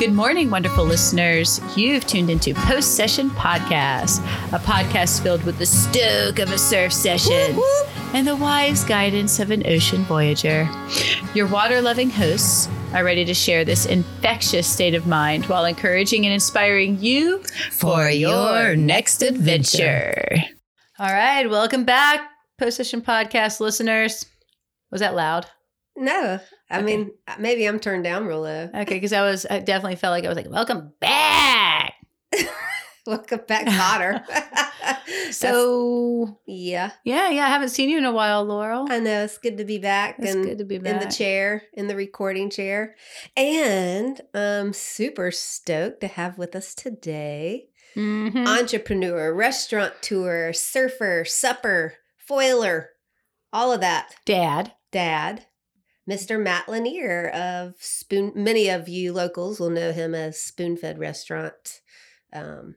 Good morning, wonderful listeners. You've tuned into Post Session Podcast, a podcast filled with the stoke of a surf session and the wise guidance of an ocean voyager. Your water loving hosts are ready to share this infectious state of mind while encouraging and inspiring you for your next adventure. All right, welcome back, Post Session Podcast listeners. Was that loud? No, I Okay. mean maybe I'm turned down real low. Okay, because I was, I definitely felt like I was like, welcome back. Welcome back, Potter. So, yeah, yeah, yeah, I haven't seen you in a while, Laurel. I know it's good to be back It's and good to be in the chair, in the recording chair, and I'm super stoked to have with us today Mhm. entrepreneur, restaurateur, surfer, supper, foiler, all of that. Dad. Dad, Mr. Matt Lanier of Spoon. Many of you locals will know him as Spoonfed Restaurant, um,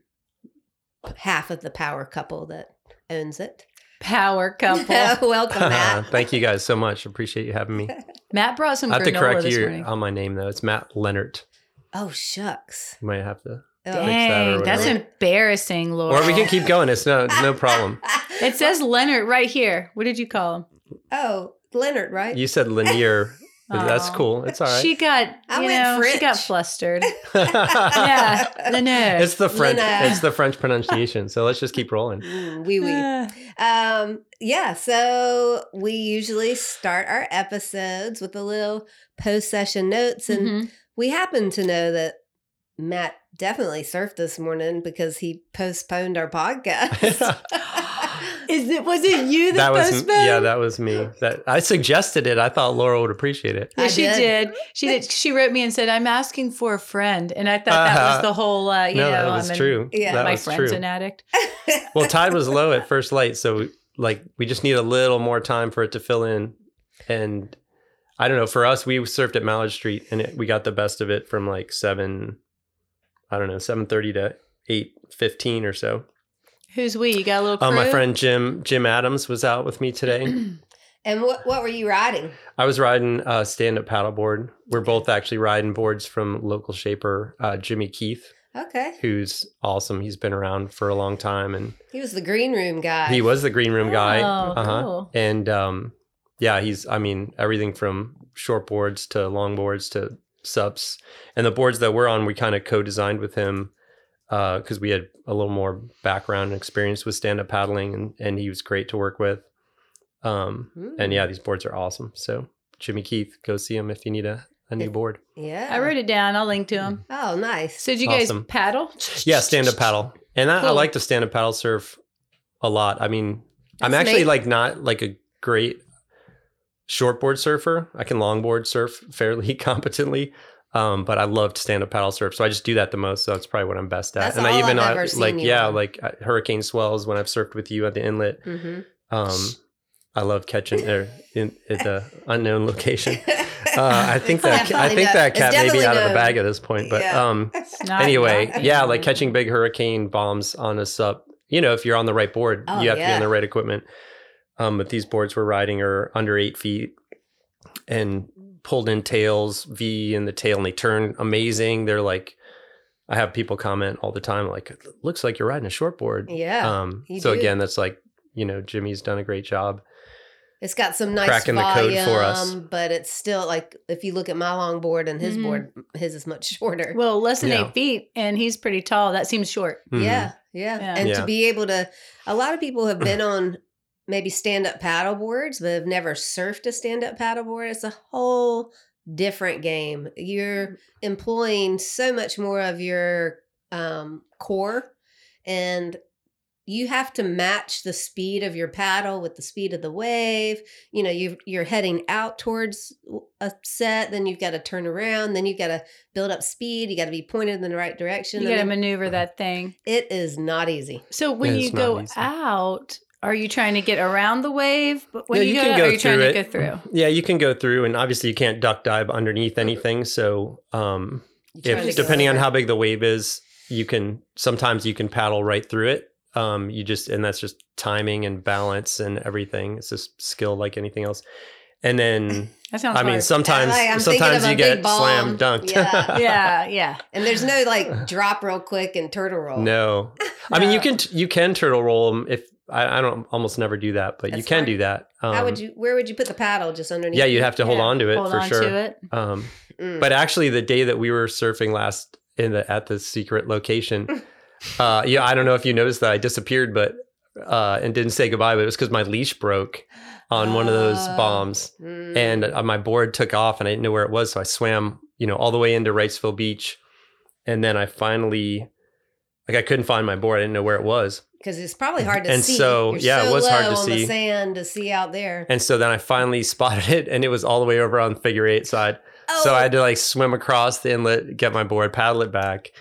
half of the power couple that owns it. Power couple. Welcome, Matt. Thank you guys so much. Appreciate you having me. Matt brought some I have to correct you morning. on my name though. It's Matt Leonard. Oh shucks. You might have to, Oh. that Dang, that's embarrassing, Laurel. or we can keep going. It's no no problem. It says Leonard right here. What did you call him? oh, Leonard, right? You said linear. but That's cool. It's all right. She got, I you went know, she got flustered. yeah, Leonard. It's the French. Leonard. It's the French pronunciation. So let's just keep rolling. Wee wee. Uh, Um, yeah, so we usually start our episodes with a little post session notes and mhm. We happen to know that Matt definitely surfed this morning because he postponed our podcast. Is it? Was it you that, that was postponed? yeah. That was me. That I suggested it. I thought Laura would appreciate it. Yeah, I she did. did. She did. She wrote me and said, "I'm asking for a friend," and I thought that was Uh-huh. the whole. Uh, you no, know, that was I'm an- true. Yeah. that my was friend's true. an addict. Well, tide was low at first light, so like we just need a little more time for it to fill in. And I don't know. For us, we surfed at Mallard Street, and it, we got the best of it from like seven. I don't know, seven thirty to eight fifteen or so. Who's we? You got a little. Crew? Uh, my friend Jim Jim Adams was out with me today. and what what were you riding? I was riding a stand up paddleboard. We're both actually riding boards from local shaper uh, Jimmy Keith, Okay. who's awesome. He's been around for a long time, and He was the green room guy. he was the green room guy. Oh, uh-huh. cool. And um, yeah, he's I mean everything from short boards to long boards to sups, and the boards that we're on, we kind of co-designed with him because we had a little more background and experience with stand up paddling, and and he was great to work with. Um, Hmm. and yeah, these boards are awesome. So Jimmy Keith, go see him if you need a, a new board. Yeah. I wrote it down. I'll link to him. Oh, nice. So did you guys paddle? Yeah, stand up paddle. And I, I like to stand up paddle surf a lot. I mean, I'm actually neat. like not like a great shortboard surfer. I can longboard surf fairly competently. Um, but I love to stand up paddle surf. So I just do that the most. So that's probably what I'm best at. That's and I even I've uh, ever seen like, yeah, like uh, hurricane swells when I've surfed with you at the inlet. hmm Um, I love catching er, in at the unknown location. Uh, I think that I think no- that cat may be out of the bag at this point. But Yeah. um, anyway, not yeah, like catching big hurricane bombs on a sup. You know, if you're on the right board, Oh, you have to be on the right equipment. Um, but these boards we're riding are under eight feet and pulled in tails, V in the tail, and they turn amazing. They're like, I have people comment all the time, like, "It looks like you're riding a shortboard. Yeah. Um, so do. again, that's like, you know, Jimmy's done a great job. It's got some nice cracking the code for us. but it's still like if you look at my longboard and his Mhm. board, his is much shorter. Well, less than Yeah. eight feet, and he's pretty tall. That seems short. Mhm. Yeah, yeah, Yeah. And to be able to, a lot of people have been on maybe stand up paddle boards, but have never surfed a stand up paddle board. It's a whole different game. You're employing so much more of your um, core, and you have to match the speed of your paddle with the speed of the wave. You know, you you're heading out towards a set, then you've got to turn around, then you've got to build up speed. You got to be pointed in the right direction. You got to maneuver that thing. it is not easy. So when you go easy. out, are you trying to get around the wave? But when Yeah, you, you can out, go are you trying through to it. go through? Yeah, you can go through, and obviously you can't duck dive underneath anything. So, um, You're trying to if depending on how big the wave is, you can sometimes you can paddle right through it. Um, you just and that's just timing and balance and everything. It's just skill like anything else. and then That sounds I mean, sometimes like, I'm sometimes you get big bomb. slam dunked. Yeah. yeah, yeah. And there's no like drop real quick and turtle roll. no, I mean you can you can turtle roll them if I, I don't almost never do that, but you can fine. do that. Um, How would you? Where would you put the paddle? Just underneath? Yeah, you'd have to hold Yeah, on to it hold for on sure. to it. Um, Mm. but actually, the day that we were surfing last in the at the secret location, uh, yeah, I don't know if you noticed that I disappeared, but uh, and didn't say goodbye, but it was because my leash broke on one of those Oh. bombs, Mm. and uh, my board took off, and I didn't know where it was, so I swam, you know, all the way into Wrightsville Beach, and then I finally, like, I couldn't find my board. I didn't know where it was, because it's probably hard to And see. so, You're yeah, it so was hard low to on see. the sand to see out there. and so then I finally spotted it, and it was all the way over on the figure eight side. So Oh. I had to like swim across the inlet, get my board, paddle it back,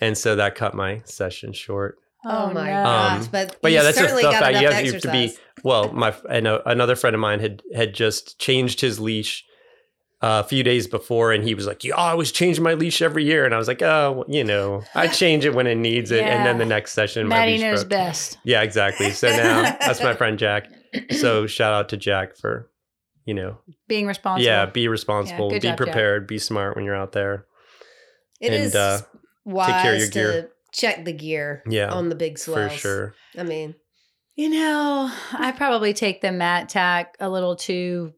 and so that cut my session short. Oh, my no. gosh! Um, but but you yeah, that's just certainly stuff got that you have, you have to be. Well, my and know another friend of mine had had just changed his leash a few days before, and he was like, "Yeah, I always change my leash every year," and I was like, "Oh, you know, I change it when it needs it," and then the next session, my Maddie leash knows broke. best. Yeah, exactly. So now that's my friend Jack. So shout out to Jack for, you know, Being responsible. yeah, be responsible, good be job, Jack. prepared, be smart when you're out there. It and, is uh, wise care of your to gear. check the gear Yeah, on the big swells. for sure. I mean, You know, I probably take the mat tack a little too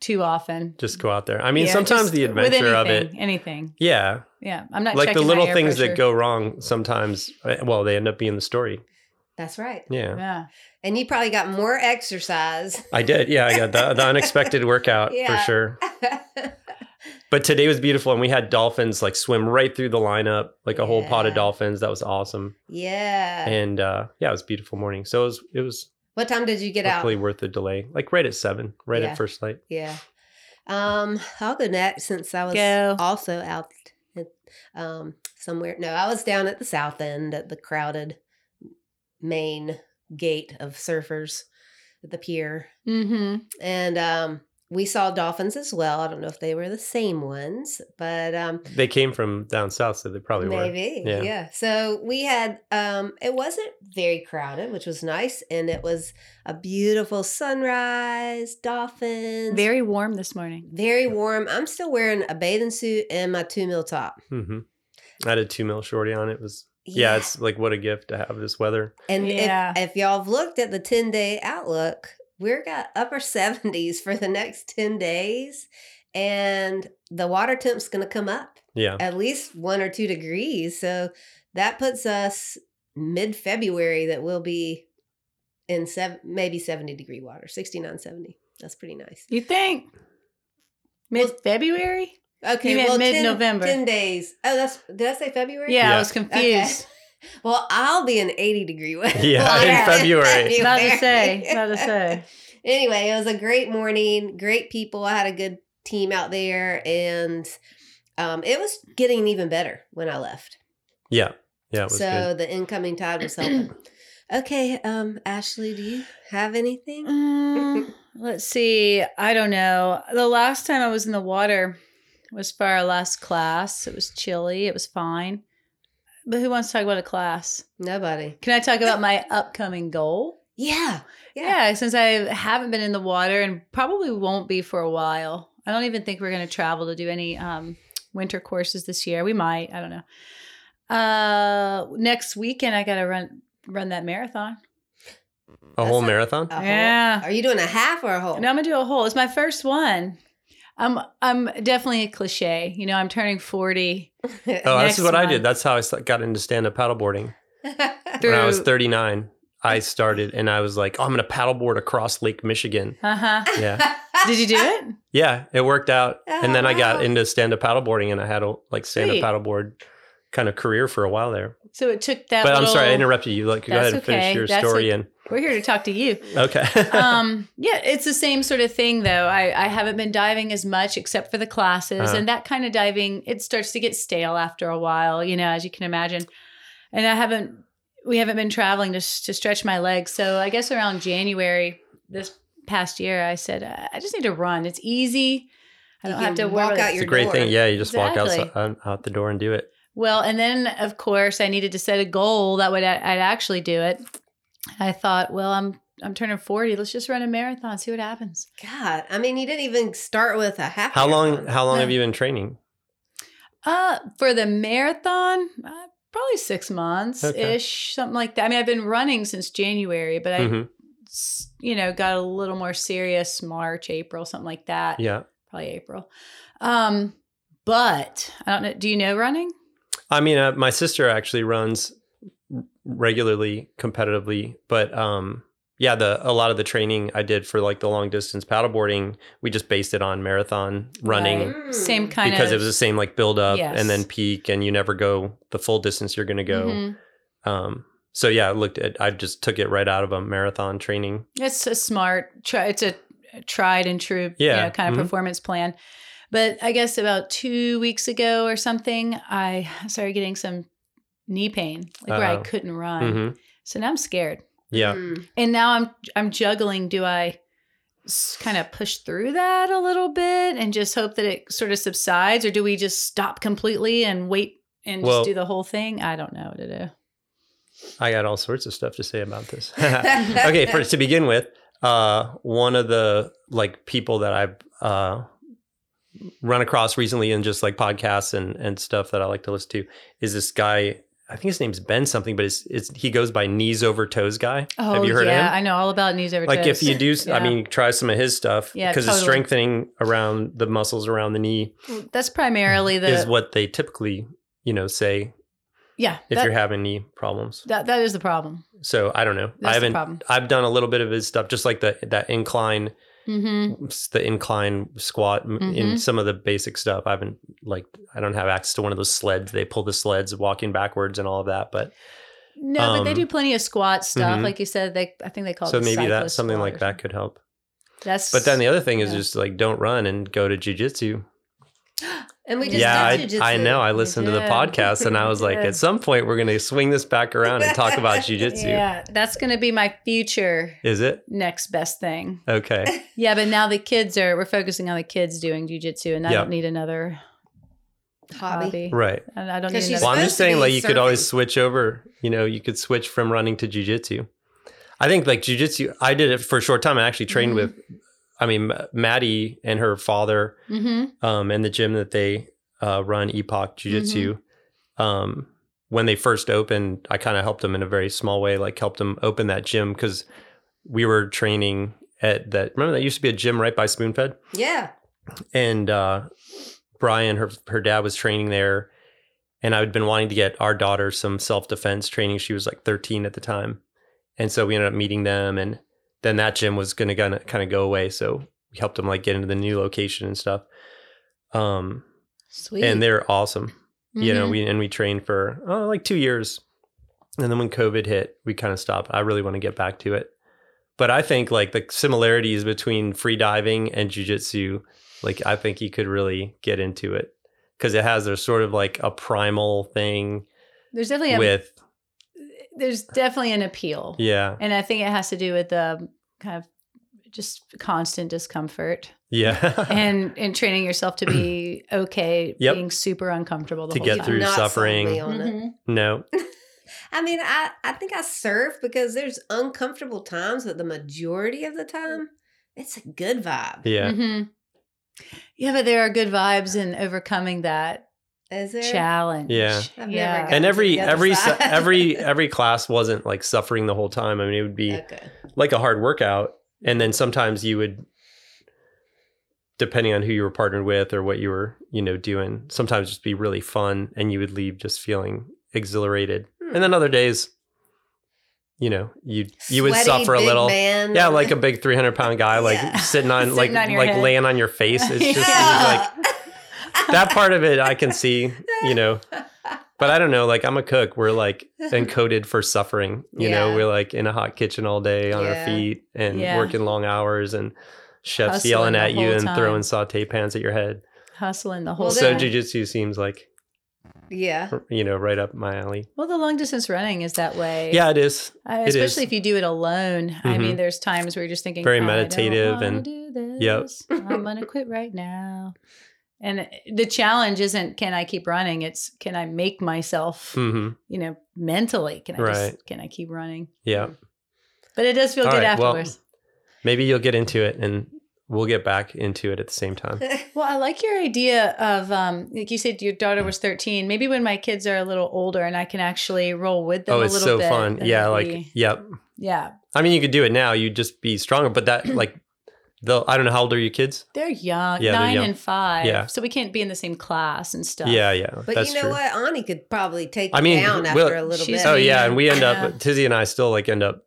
too often. Just go out there. I mean, Yeah, sometimes the with adventure of it, anything, Anything. yeah, Yeah. I'm not like the checking my little air things pressure. that go wrong. Sometimes, uh, well, they end up being the story. that's right. Yeah, Yeah. And you probably got more exercise. I did. Yeah, I got the, the unexpected workout Yeah. for sure. But today was beautiful, and we had dolphins like swim right through the lineup, like a whole pot of dolphins. That was awesome, yeah. and uh, yeah, it was a beautiful morning. So it was it was what time did you get out? hopefully worth the delay. Like right at seven, right Yeah. at first light. Yeah. Um, I'll go next since I was Go. also out at, um somewhere. No, I was down at the south end at the crowded main gate of surfers at the pier. Mm-hmm. And um we saw dolphins as well. I don't know if they were the same ones, but um They came from down south, so they probably were. maybe. Yeah. Yeah. So we had um it wasn't very crowded, which was nice, and it was a beautiful sunrise, dolphins. Very warm this morning. Very warm. I'm still wearing a bathing suit and my two mil top. hmm I had a two mil shorty on. It was yeah. It's like what a gift to have this weather. and Yeah. if, if y'all have looked at the 10 day outlook, we're got upper 70s for the next 10 days. And the water temp's going to come up Yeah, at least one or two degrees. So that puts us mid February that we'll be in seven, maybe 70 degree water, 69, 70. That's pretty nice. You think? Mid February? Okay. You meant well, 10 mid-November. 10 days. Oh, that's, did I say February? Yeah, Yeah. I was confused. Well, I'll be in 80 degree weather. Yeah, in February. About to say. About to say. anyway, it was a great morning, great people. I had a good team out there, and um, it was getting even better when I left. yeah, yeah. It was So good. the incoming tide was helping. okay, um, Ashley, do you have anything? Mm, let's see. I don't know. The last time I was in the water was for our last class. It was chilly. It was fine. But who wants to talk about a class? Nobody. Can I talk about my upcoming goal? Yeah, Yeah. since I haven't been in the water and probably won't be for a while. I don't even think we're going to travel to do any um, winter courses this year. We might. I don't know. Uh, next weekend I got to run run that marathon. a whole a- marathon. A whole- Yeah. Are you doing a half or a whole? No, I'm gonna do a whole. It's my first one. I'm I'm definitely a cliche. You know, I'm turning 40 Oh, this is what I did. That's how I got into stand up paddleboarding. When I was 39, I started and I was like, oh, I'm going to paddleboard across Lake Michigan. uh-huh. Yeah. Did you do it? Yeah, it worked out. and then I got into stand up paddleboarding and I had a like stand up paddleboard kind of career for a while there. So it took that. but I'm sorry, I interrupted you. Like, go ahead and finish your That's story. And We're here to talk to you. okay. um yeah it's the same sort of thing though i i haven't been diving as much except for the classes Uh-huh. and that kind of diving it starts to get stale after a while you know as you can imagine and i haven't we haven't been traveling to, to stretch my legs so i guess around january this past year i said uh, i just need to run it's easy i don't have to walk out it's your It's a great door. thing. Yeah, you just walk Exactly. outside, out, out the door and do it. Well, and then of course I needed to set a goal that would I'd actually do it. I thought, well, I'm I'm turning 40. Let's just run a marathon, see what happens. God, I mean, you didn't even start with a half. How long? How long Yeah. have you been training? Uh, for the marathon, uh, probably six months Okay. ish, something like that. I mean, I've been running since January, but I, Mhm. you know, got a little more serious March, April, something like that. Yeah. Probably April. Um, but I don't know. Do you know running? I mean, uh, my sister actually runs regularly, competitively, but um, yeah, the a lot of the training I did for like the long distance paddleboarding, we just based it on marathon running Right. Mm. Same kind because of it was the same like build up Yes. and then peak, and you never go the full distance you're going to go. Mhm. Um, so yeah, I looked at, I just took it right out of a marathon training. It's a smart try. It's a tried and true, you Yeah. know, kind of Mhm. performance plan. But I guess about two weeks ago or something, I started getting some knee pain, like where I Uh-oh. couldn't run. hmm So now I'm scared, Yeah. Mm. and now I'm I'm juggling. Do I kind of push through that a little bit and just hope that it sort of subsides, or do we just stop completely and wait and Well- just do the whole thing? I don't know what to do. I got all sorts of stuff to say about this. okay, for to begin with, uh, one of the like people that I've uh, run across recently in just like podcasts and and stuff that I like to listen to is this guy. I think his name's Ben something, but it's, it's he goes by knees over toes guy. Oh, Have you heard yeah, of him? Yeah, I know all about knees over Like toes. Like if you do, I mean, try some of his stuff Yeah, because it's strengthening around the muscles around the knee That's primarily the is what they typically, you know, say yeah. if that, you're having knee problems. that that is the problem. So I don't know. That's I haven't. I've done a little bit of his stuff, just like the that incline Mm-hmm. the incline squat m in some of the basic stuff. I haven't like I don't have access to one of those sleds. They pull the sleds walking backwards and all of that. But No, but they Um, do plenty of squat stuff, mhm. like you said. They I think they call so it. maybe that something like that could help. That's But then the other thing is just like don't run and go to jujitsu. And we just Yeah, did I, I know. I listened to the podcast and I was like, at some point we're going to swing this back around and talk about jujitsu. Yeah, that's going to be my future Is it next best thing. okay? Yeah, but now the kids are. We're focusing on the kids doing jujitsu, and I Yep. don't need another hobby. hobby. Right. And I don't need 'Cause she's another. Well, I'm just saying, be like, you could always switch over. You know, you could switch from running to jujitsu. I think, like, jujitsu, I did it for a short time. I actually trained Mhm. with, I mean, Maddie and her father Mm-hmm. um, and the gym that they uh, run, Epoch Jiu Jitsu. Um, when they first opened, I kind of helped them in a very small way, like helped them open that gym because we were training at that. Remember that used to be a gym right by Spoonfed, Yeah. and uh, Brian, her her dad was training there, and I'd been wanting to get our daughter some self defense training. She was like 13 at the time, and so we ended up meeting them, and then that gym was going to kind of go away. So we helped them like get into the new location and stuff. Um, Sweet. and they're awesome. You know, Mhm. we and we trained for oh, like two years, and then when COVID hit, we kind of stopped. I really want to get back to it, but I think like the similarities between free diving and jujitsu, like I think you could really get into it because it has a sort of like a primal thing there's definitely a, with there's definitely an appeal, yeah, and I think it has to do with the kind of just constant discomfort yeah, and and training yourself to be okay Yep. being super uncomfortable the To whole get time. through Not suffering. me on it. Mhm. no, I mean, I, I think I surf because there's uncomfortable times, but the majority of the time, it's a good vibe. yeah, Mhm. Yeah, but there are good vibes in overcoming that Is there? challenge. Yeah. I've yeah. and every every su- every every class wasn't like suffering the whole time. I mean, it would be. Okay. like a hard workout and then sometimes you would depending on who you were partnered with or what you were you know doing sometimes just be really fun and you would leave just feeling exhilarated Hmm. and then other days you know you you would suffer a little man. yeah like a big 300 pound guy like Yeah. sitting on Sitting like on like head. laying on your face it's just Yeah. like that part of it i can see you know but i don't know like i'm a cook we're like encoded for suffering you know we're like in a hot kitchen all day on Yeah. our feet and Yeah. working long hours and chefs Hustling yelling at you and time. throwing saute pans at your head Hustling the whole Well, so jujitsu seems like yeah. you know right up my alley well, the long distance running is that way. yeah it is Uh, It especially is. if you do it alone. I Mhm. mean, there's times where you're just thinking Very "I meditative and- do this. Yep. I'm gonna quit right now. And the challenge isn't can I keep running? It's can I make myself, hmm you know, mentally? Can I Right. just can I keep running? yeah But it does feel All good right, well- afterwards. Maybe you'll get into it and we'll get back into it at the same time. Well, I like your idea of, um, like you said, your daughter was 13. Maybe when my kids are a little older and I can actually roll with them oh, a it's little so bit. fun. Yeah, like be- yep. yeah, I mean, you could do it now. You'd just be stronger. But that like the I don't know how old are your kids? they're young, Yeah, they're nine young. and five. Yeah. So we can't be in the same class and stuff. Yeah, yeah. But that's you know true. what? Ani could probably take I you mean, down well, after a little she's bit. Oh yeah, and we end Yeah. up Tizzy and I still like end up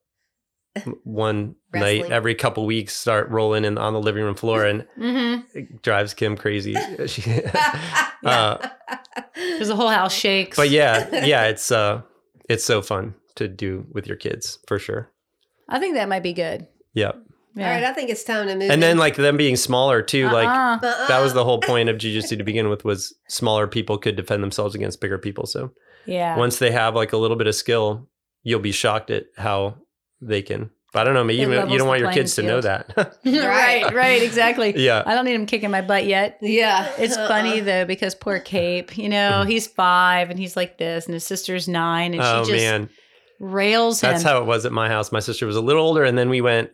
one night every couple weeks start rolling in on the living room floor and Mm-hmm. it drives Kim crazy. She- uh, Because the whole house shakes. but yeah, yeah, it's uh it's so fun to do with your kids for sure. I think that might be good. Yeah. Yeah. All right, I think it's time to move. And then in. like them being smaller too, uh-uh. like Uh-uh. Uh-uh. that was the whole point of jujitsu to begin with was smaller people could defend themselves against bigger people. So yeah. once they have like a little bit of skill, you'll be shocked at how they can. But I don't know, maybe It you, you don't want your playing kids to know that. right, right, exactly. yeah. I don't need him kicking my butt yet. yeah. It's Uh-uh. funny though because poor Cape, you know, mm. he's five and he's like this, and his sister's nine, and Oh she just man, rails him. that's how it was at my house. My sister was a little older, and then we went,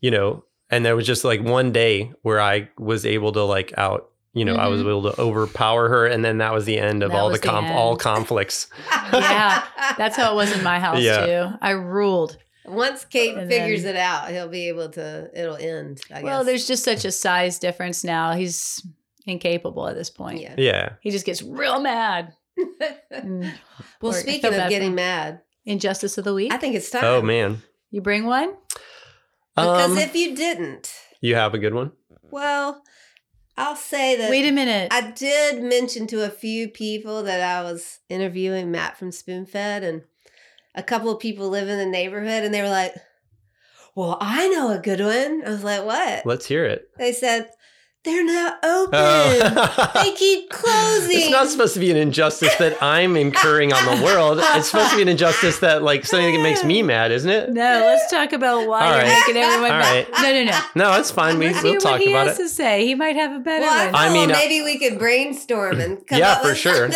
you know, and there was just like one day where I was able to like out, you know, I was Mhm. able to overpower her, and then that was the end of That all the was the conf- all conflicts. Yeah, That's how it was in my house Yeah. too. I ruled. Once Kate And figures then- it out, he'll be able to. It'll end. I Well, guess. there's just such a size difference now. He's incapable at this point. yeah. Yeah, He just gets real mad. Well, Poor- speaking of getting mad, Injustice of the week. I think it's time. Oh man, you bring one. Because um, if you didn't, you have a good one. well, I'll say that. Wait a minute. I did mention to a few people that I was interviewing Matt from Spoonfed, and a couple of people live in the neighborhood, and they were like, "Well, I know a good one." I was like, "What?" Let's hear it. They said they're not open. Oh. they keep closing. It's not supposed to be an injustice that I'm incurring on the world. It's supposed to be an injustice that like something that makes me mad, isn't it? no, let's talk about why All you're making everyone All mad. right. No, no, no. No, it's fine. We, Let's we'll talk what he about has it. to say. He might have a better well, I, one. I mean, uh, maybe we could brainstorm and come back. Yeah, up for sure.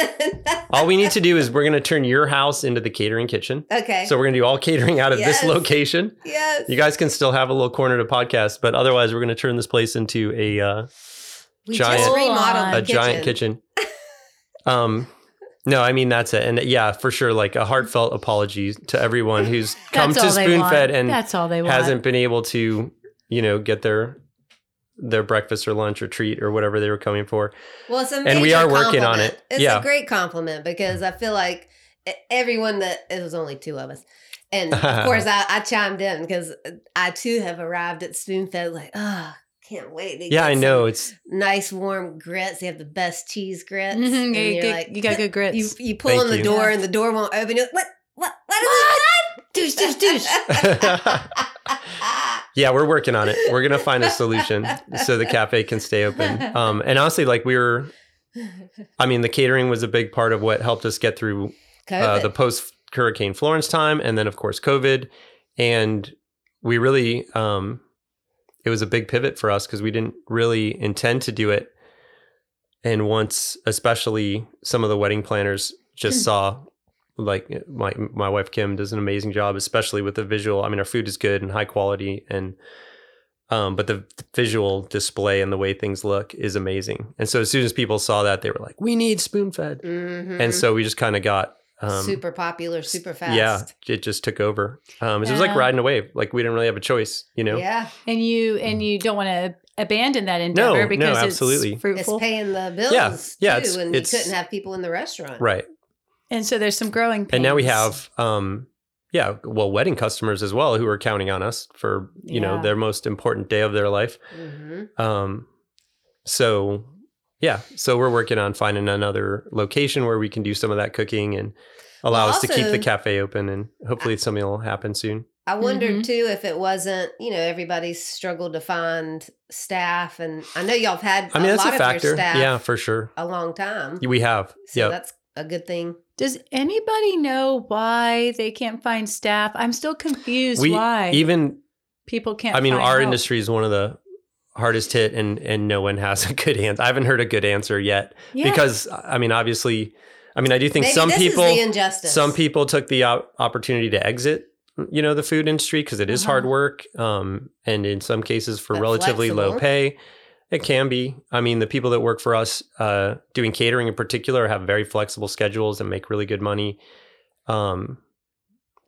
All we need to do is we're going to turn your house into the catering kitchen. okay. So we're going to do all catering out of Yes. this location. yes. You guys can still have a little corner to podcast, but otherwise, we're going to turn this place into a uh, we giant- just remodeled Full-on. a giant kitchen. Um, no, I mean that's it, and yeah, for sure, like a heartfelt apology to everyone who's come to all they spoon fed and That's all they want. hasn't been able to, you know, get their their breakfast or lunch or treat or whatever they were coming for. Well, it's a And we major are working on it. It's Yeah. a great compliment because I feel like everyone that it was only two of us, and of course I, I chimed in because I too have arrived at Spoonfed like, oh, can't wait. to Yeah, I know it's Nice warm grits. They have the best cheese grits. Mhm, and you, you're get- like, you got good grits. You you pull Thank on the you. door and the door won't open. You're like, what? What? What is it? douche, douche, douche. yeah, we're working on it. We're gonna find a solution so the cafe can stay open. Um, and honestly, like we were, I mean, the catering was a big part of what helped us get through uh, the post Hurricane Florence time, and then of course COVID, and we really, um, it was a big pivot for us because we didn't really intend to do it, and once, especially some of the wedding planners just saw. Like my my wife Kim does an amazing job, especially with the visual. I mean, our food is good and high quality, and um, but the visual display and the way things look is amazing. And so as soon as people saw that, they were like, "We need spoon fed." Mhm. and so we just kind of got um, super popular, super fast. yeah it just took over um, it was like riding a wave like we didn't really have a choice you know Yeah. and you and you don't want to abandon that endeavor no, because absolutely. it's It's paying the bills Yeah, yeah, too, it's- and it's- you couldn't have people in the restaurant. right and so there's some growing pains. and now we have um yeah well wedding customers as well who are counting on us for you know their most important day of their life hmm um so yeah so we're working on finding another location where we can do some of that cooking and allow Well, us to keep the cafe open and hopefully something will happen soon I wondered Mhm. too if it wasn't, you know, everybody's struggled to find staff, and I know y'all have had i mean a that's lot a of your factor staff yeah for sure a long time. we have So yeah that's a good thing. Does anybody know why they can't find staff? I'm still confused we why even people can't I mean, find our help. industry is one of the hardest hit, and and no one has a good answer. I haven't heard a good answer yet Yeah. because I mean, obviously, I mean, I do think Maybe some people, is the injustice. some people took the op- opportunity to exit you know, the food industry because it is hard Uh-huh. work. Um, and in some cases for But relatively low pay, it can be. I mean, the people that work for us, uh, doing catering in particular, have very flexible schedules and make really good money. Um,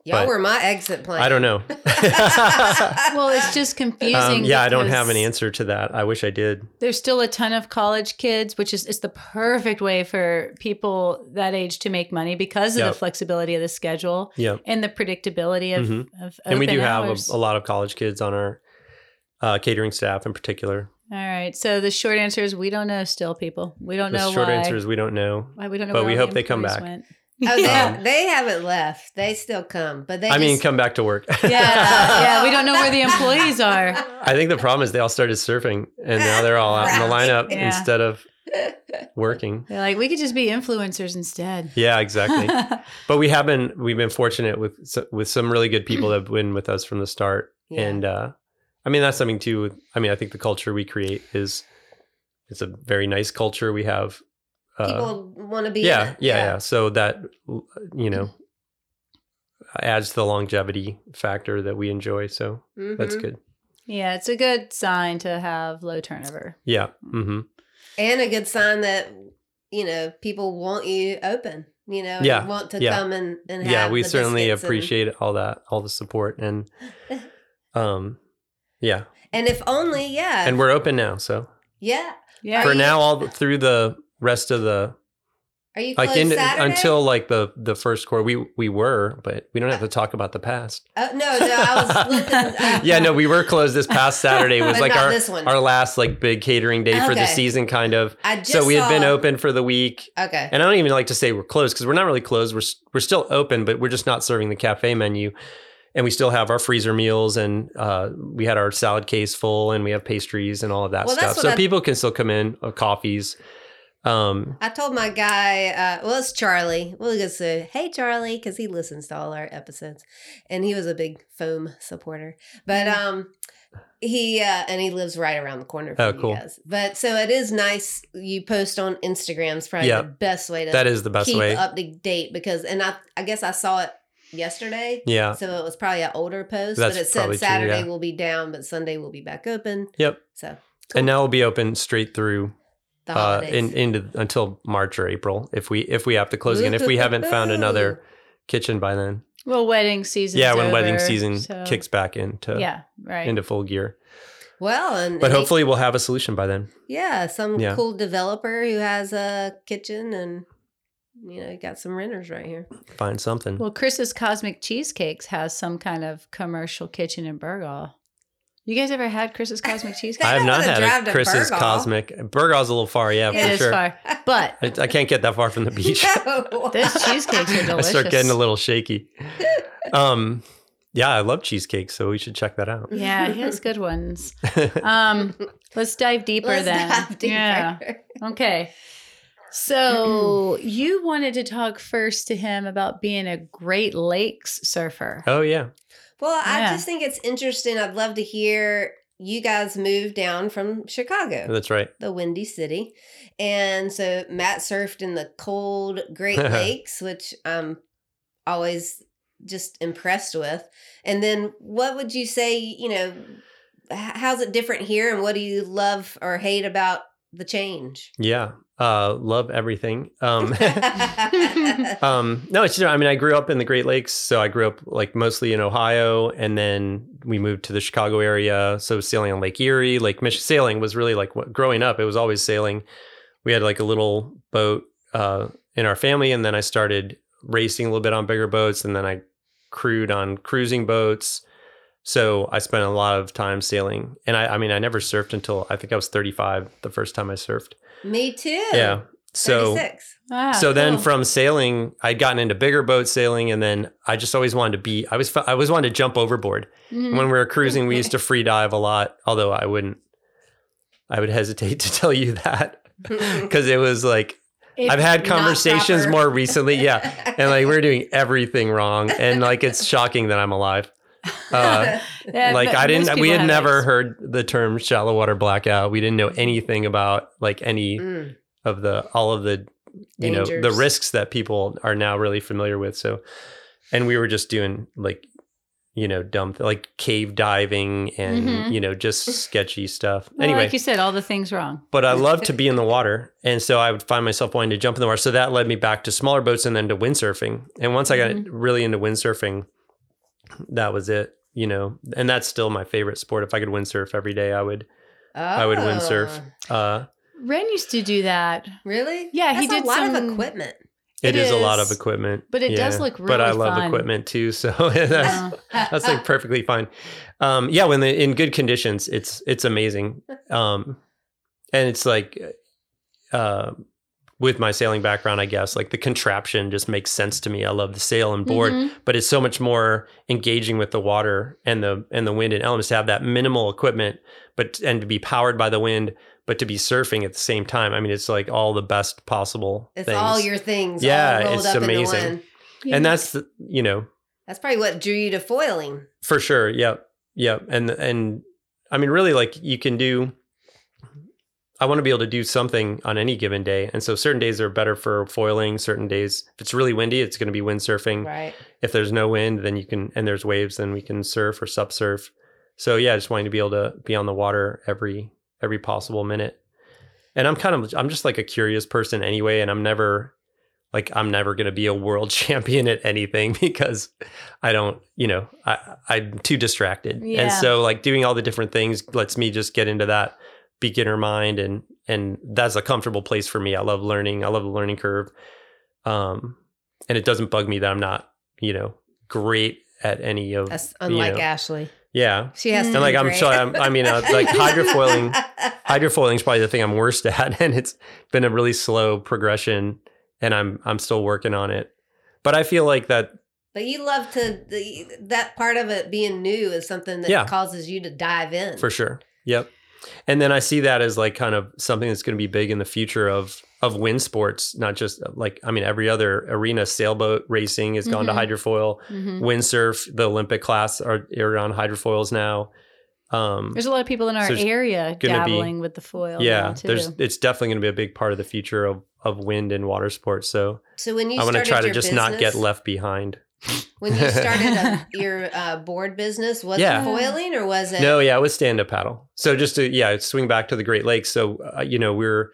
Y'all But- were my exit plan. I don't know. Well, it's just confusing. Um, yeah, I don't have an answer to that. I wish I did. There's still a ton of college kids, which is it's the perfect way for people that age to make money because of Yep. the flexibility of the schedule Yeah. and the predictability of, Mhm. of and we open do have a, a lot of college kids on our uh, catering staff in particular. All right. So the short answer is we don't know still, people. We don't The know short why. answer is we don't know. why we don't know. but where we all the hope they come back. Went. Oh, they, yeah. they haven't left. They still come, but they. I mean, come back to work. yeah, yeah. We don't know where the employees are. I think the problem is they all started surfing and now they're all out in the lineup Yeah. instead of working. They're like, we could just be influencers instead. Yeah, exactly. but we have been we've been fortunate with with some really good people that have been with us from the start. Yeah. And uh I mean that's something too. I mean, I think the culture we create is it's a very nice culture. We have people want to be. yeah, in it. yeah, yeah. So that you know adds to the longevity factor that we enjoy. So that's Mhm. good. yeah, it's a good sign to have low turnover. Yeah. Mm-hmm. and a good sign that you know people want you open. You know, and Yeah, want to yeah. come and and have Yeah, we the certainly biscuits and- appreciate all that, all the support, and um, yeah, And if only, yeah, and we're open now. So yeah. Yeah. for now, all the- through the rest of the Are you like in, Saturday? until like the the first quarter, we we were, but we don't have to talk about the past. Oh, no, no, I was looking. uh, yeah, no, we were closed this past Saturday. Was like our our last like big catering day for the season, kind of. I just So we had been open for the week. Okay. And I don't even like to say we're closed because we're not really closed. We're we're still open, but we're just not serving the cafe menu. And we still have our freezer meals, and uh, we had our salad case full, and we have pastries and all of that Well, stuff. So I- people can still come in, uh, coffees. Um, I told my guy, uh, well, it's Charlie. We'll just say, hey, Charlie, because he listens to all our episodes. And he was a big foam supporter. But Mm-hmm. um, he, uh, and he lives right around the corner from Oh, you cool. guys. But so it is nice. You post on Instagram's probably Yeah. the best way to that is the best keep way. up to date because, and I, I guess I saw it yesterday. Yeah. So it was probably an older post, That's but it said probably true, Saturday yeah. will be down, but Sunday will be back open. Yep. So And now we'll be open straight through the uh, in, into until March or April if we if we have to close again. If we haven't found another kitchen by then. Well, wedding season. yeah, when wedding season kicks back into Yeah. Right. into full gear. Well, and But hopefully we'll have a solution by then. Yeah, some Yeah. cool developer who has a kitchen and you know, got some renters right here. Find something. Well, Chris's Cosmic Cheesecakes has some kind of commercial kitchen in Burgaw. You guys ever had Chris's Cosmic Cheesecake? I have not had drive a to Chris's Burgaw. Cosmic. Burgaw's a little far, yeah, it for is sure. far, but I, I can't get that far from the beach. No. those cheesecakes are delicious. I start getting a little shaky. Um, yeah, I love cheesecake, so we should check that out. Yeah, he has good ones. Um, let's dive deeper Let's then. dive deeper. Yeah. Okay. So you wanted to talk first to him about being a Great Lakes surfer. oh yeah, Well, I just think it's interesting. I'd love to hear you guys moved down from Chicago, that's right. the Windy City. And so Matt surfed in the cold Great Lakes, which I'm always just impressed with. And then what would you say, you know, how's it different here and what do you love or hate about the change? Yeah, uh, love everything. Um, um, no, it's I mean, I grew up in the Great Lakes, so I grew up like mostly in Ohio, and then we moved to the Chicago area. So sailing on Lake Erie, Lake Mich- sailing was really like what, growing up. It was always sailing. We had like a little boat uh, in our family, and then I started racing a little bit on bigger boats, and then I crewed on cruising boats. So I spent a lot of time sailing, and I, I mean, I never surfed until I think I was 35 the first time I surfed. Me too. Yeah. So 36. Ah, so then cool. from sailing, I'd gotten into bigger boat sailing, and then I just always wanted to be. I was I always wanted to jump overboard. Mhm. When we were cruising, we used to free dive a lot. Although I wouldn't, I would hesitate to tell you that because it was like If- I've had conversations more recently. Yeah, and like we're doing everything wrong, and like it's shocking that I'm alive. Uh, Yeah, like I didn't, we had never heard the term shallow water blackout. We didn't know anything about like any Mm. of the all of the you know the risks that people are now really familiar with so and we were just doing like you know, dumb th- like cave diving and Mhm. you know just sketchy stuff. Well, anyway, like you said, all the things wrong. but I love to be in the water, and so I would find myself wanting to jump in the water. So that led me back to smaller boats and then to windsurfing. And once I got Mhm. really into windsurfing, that was it. You know, and that's still my favorite sport. If I could windsurf every day, I would. I would windsurf. Oh, Uh, Ren used to do that, Really? Yeah, he did a lot some- of equipment. it It is, a lot of equipment, but it does look really. Good. But I really love fun. equipment too, so that's that's like perfectly fine. Um, yeah, when the, in good conditions, it's it's amazing. Um, and it's like, uh, with my sailing background, I guess like the contraption just makes sense to me. I love the sail and board, Mhm. but it's so much more engaging with the water and the and the wind and elements to have that minimal equipment, but and to be powered by the wind, but to be surfing at the same time. I mean, it's like all the best possible. It's things. all your things. Yeah, all rolled it's up amazing. Into one. Yeah. and that's you know That's probably what drew you to foiling. For sure. Yep. Yep. And and I mean really like you can do I want to be able to do something on any given day. And so certain days are better for foiling, certain days if it's really windy, it's going to be windsurfing. Right. If there's no wind, then you can and there's waves, then we can surf or sup surf. So yeah, just wanting to be able to be on the water every every possible minute. And I'm kind of I'm just like a curious person anyway and I'm never like I'm never going to be a world champion at anything because I don't, you know, I I'm too distracted. Yeah. And so like doing all the different things lets me just get into that beginner mind and and that's a comfortable place for me. I love learning. I love the learning curve. Um and it doesn't bug me that I'm not, you know, great at any of That's unlike know. Ashley. yeah. She has to. And And like be I'm great. sure I'm, I mean uh, like hydrofoiling hydrofoiling is probably the thing I'm worst at, and it's been a really slow progression, and I'm I'm still working on it. But I feel like that But you love to the, that part of it being new is something that Yeah. causes you to dive in. for sure. Yep. And then I see that as like kind of something that's going to be big in the future of of wind sports, not just like I mean every other arena. Sailboat racing has gone Mhm. to hydrofoil. Mhm. Windsurf, the Olympic class are, are on hydrofoils now. Um, There's a lot of people in our So area gonna be- dabbling with the foil. yeah, too. there's it's definitely going to be a big part of the future of of wind and water sports. So So when you I want to try to your just not get left behind. When you started a, your uh, board business, was Yeah. it foiling or was it? No, yeah, it was stand up paddle. So just to yeah, swing back to the Great Lakes. So uh, you know we are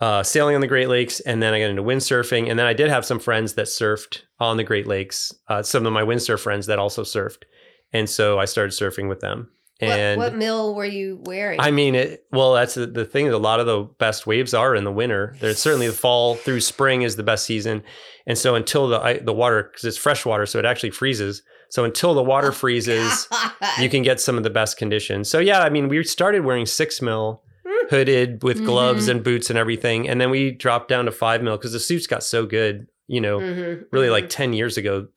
uh, sailing on the Great Lakes, and then I got into windsurfing, and then I did have some friends that surfed on the Great Lakes. Uh, some of my windsurf friends that also surfed, and so I started surfing with them. What, And what mill were you wearing? I mean, it, well, that's the, the thing. A lot of the best waves are in the winter. There's certainly the fall through spring is the best season, and so until the I- the water because it's fresh water, so it actually freezes. So until the water freezes, you can get some of the best conditions. So yeah, I mean, we started wearing six mil Hmm. hooded with gloves Mhm. and boots and everything, and then we dropped down to five mil because the suits got so good. You know, Mhm, really mhm. like ten years ago,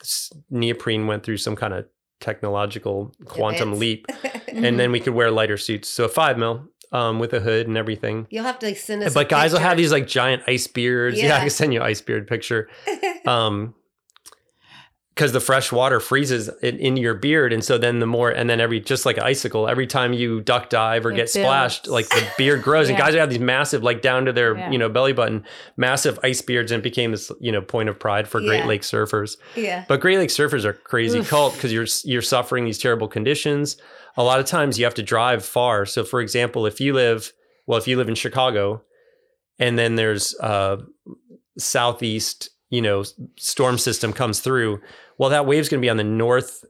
neoprene went through some kind of technological quantum leap, Mm-hmm. and then we could wear lighter suits. So a five mil um, with a hood and everything. You'll have to send us. But guys will have these like giant ice beards. Yeah, Yeah. I can send you an ice beard picture. Um, because the fresh water freezes it into your beard, and so then the more, and then every just like an icicle, every time you duck dive or It get splashed, like the beard grows. And guys have these massive, like down to their Yeah. you know belly button, massive ice beards, and it became this you know point of pride for Great Lake surfers. yeah. But Great Lake surfers are crazy Oof. cult because you're you're suffering these terrible conditions. A lot of times you have to drive far. So for example, if you live well, if you live in Chicago, and then there's uh southeast, you know, storm system comes through, well, that wave's going to be on the north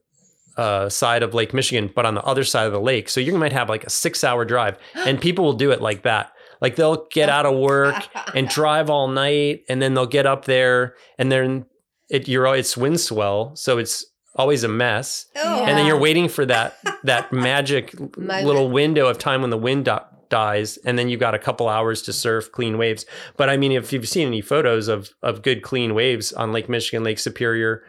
uh, side of Lake Michigan, but on the other side of the lake. So you might have like a six hour drive, and people will do it like that. Like they'll get out of work and drive all night and then they'll get up there and then it you're it's wind swell so it's always a mess Oh. and then you're waiting for that that magic little window of time when the wind di- dies and then you've got a couple hours to surf clean waves but i mean if you've seen any photos of of good clean waves on lake michigan lake superior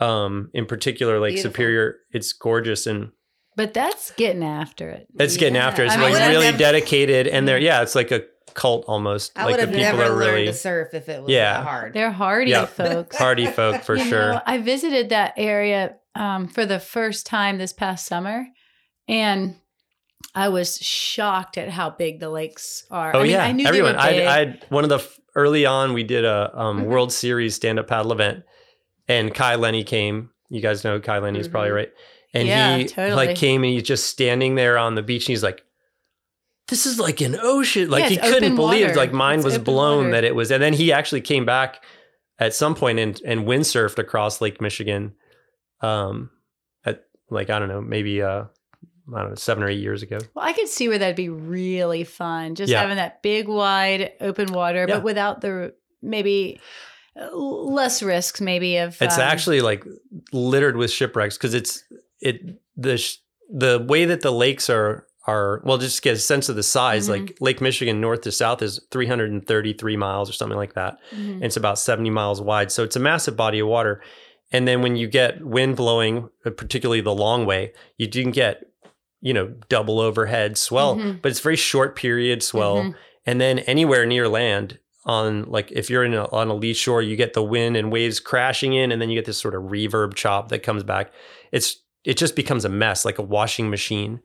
um in particular lake Beautiful. superior it's gorgeous and But that's getting after it. it's getting Yeah. after it. it's I mean, like really would've- dedicated and they're yeah it's like a cult almost I like would the have people never are learned really to surf if it was Yeah. that hard. They're hardy Yeah. folks. party folk for You sure know, I visited that area um, for the first time this past summer, and I was shocked at how big the lakes are. Oh I mean, yeah, I knew everyone. they were big. I I one of the f- early on we did a um, Mhm. World Series stand up paddle event, and Kai Lenny came. You guys know Kai Lenny is probably Mhm. right. and Yeah, he totally. like came and he's just standing there on the beach and he's like this is like an ocean like Yeah, he couldn't believe like mine It's was blown water. that it was and then he actually came back at some point and and windsurfed across lake michigan um at like i don't know maybe uh i don't know seven or eight years ago Well, I could see where that'd be really fun. Just Yeah. having that big, wide, open water, Yeah. but without the maybe uh, less risks, maybe of. It's um, actually like littered with shipwrecks because it's it the sh- the way that the lakes are are well just to get a sense of the size Mhm. like Lake Michigan north to south is 333 miles or something like that. mhm. And it's about 70 miles wide, so it's a massive body of water. And then when you get wind blowing, uh, particularly the long way, you do get you know double overhead swell, Mhm. but it's very short period swell Mhm. and then anywhere near land on like if you're in a, on a lee shore you get the wind and waves crashing in and then you get this sort of reverb chop that comes back it's it just becomes a mess like a washing machine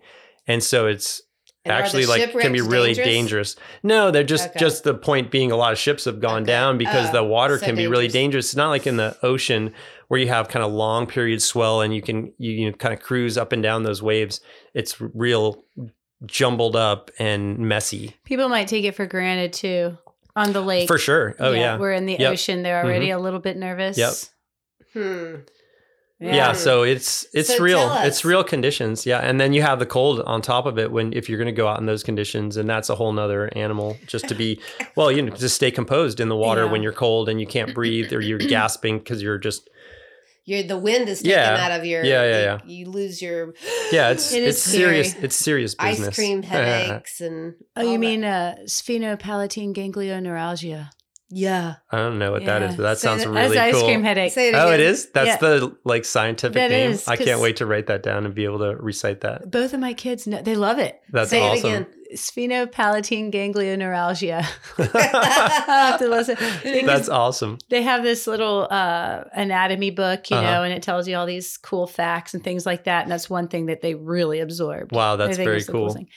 and so it's And actually like can be really dangerous? dangerous no they're just Okay. just the point being a lot of ships have gone Okay. down because Oh, the water so can be really dangerous. dangerous it's not like in the ocean where you have kind of long period swell and you can you, you kind of cruise up and down those waves it's real jumbled up and messy People might take it for granted too on the lake. for sure oh yeah We're in the Yep. Mm-hmm. ocean. They're already a little bit nervous. Yep. Hmm. Yeah. so it's it's So real it's real conditions yeah and then you have the cold on top of it when if you're going to go out in those conditions and that's a whole nother animal just to be well you know to stay composed in the water Yeah. when you're cold and you can't breathe or you're gasping because you're just You're the wind is taken Yeah. out of your Yeah, yeah, you- yeah. You, lose your yeah it's It is it's serious it's serious business ice cream headaches and Oh, all you that. mean uh, sphenopalatine ganglioneuralgia? Yeah. i don't know what that is but that Say sounds that- really That's ice cool cream headache. Say it oh it is. that's Yeah. the like scientific That name is, i 'cause- can't wait to write that down and be able to recite that Both of my kids, know, they love it. that's Say it awesome again. Sphenopalatine ganglioneuralgia. I'll have to listen. Because that's awesome they have this little uh, anatomy book, you Uh-huh. know, and it tells you all these cool facts and things like that. And that's one thing that they really absorb. wow that's very it's cool thing.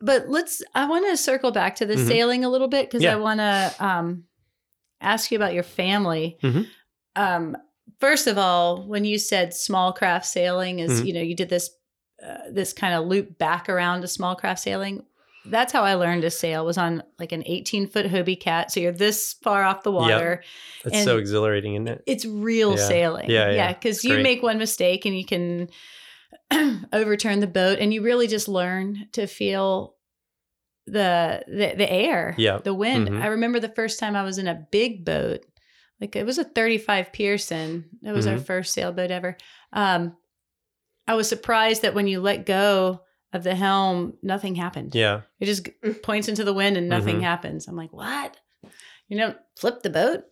But let's, I want to circle back to the Mhm. sailing a little bit because Yeah. I want to um, ask you about your family. Mhm. Um, first of all, when you said small craft sailing is, Mhm. you know, you did this, uh, this kind of loop back around to small craft sailing. That's how I learned to sail was on like an 18 foot Hobie cat. So you're this far off the water it's so exhilarating isn't it it's real Yeah. sailing. Yeah, yeah. Yeah. Because you Great. make one mistake and you can overturn the boat and you really just learn to feel the the, the air, Yeah. the wind. Mhm. I remember the first time I was in a big boat, like it was a 35 Pearson. That was our Mhm. first sailboat ever. Um, I was surprised that when you let go of the helm, nothing happened. yeah It just points into the wind and nothing Mhm. happens. I'm like, what? You know, flip the boat.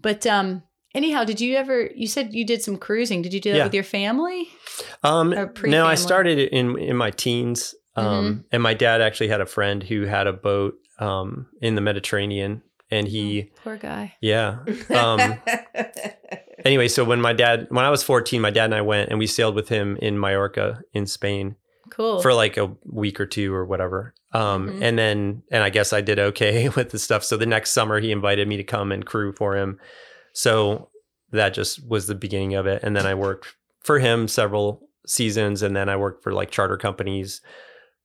But um, anyhow, did you ever? You said you did some cruising. Did you do that Yeah. with your family? Um, no, I started in in my teens, um, Mm-hmm. and my dad actually had a friend who had a boat um, in the Mediterranean, and he, Poor guy. yeah. Um, anyway, so when my dad, when I was fourteen, my dad and I went and we sailed with him in Mallorca in Spain Cool. for like a week or two or whatever. Um, Mhm. and then, and I guess I did okay with the stuff. So the next summer, he invited me to come and crew for him. So that just was the beginning of it. And then I worked for him several seasons, and then I worked for like charter companies,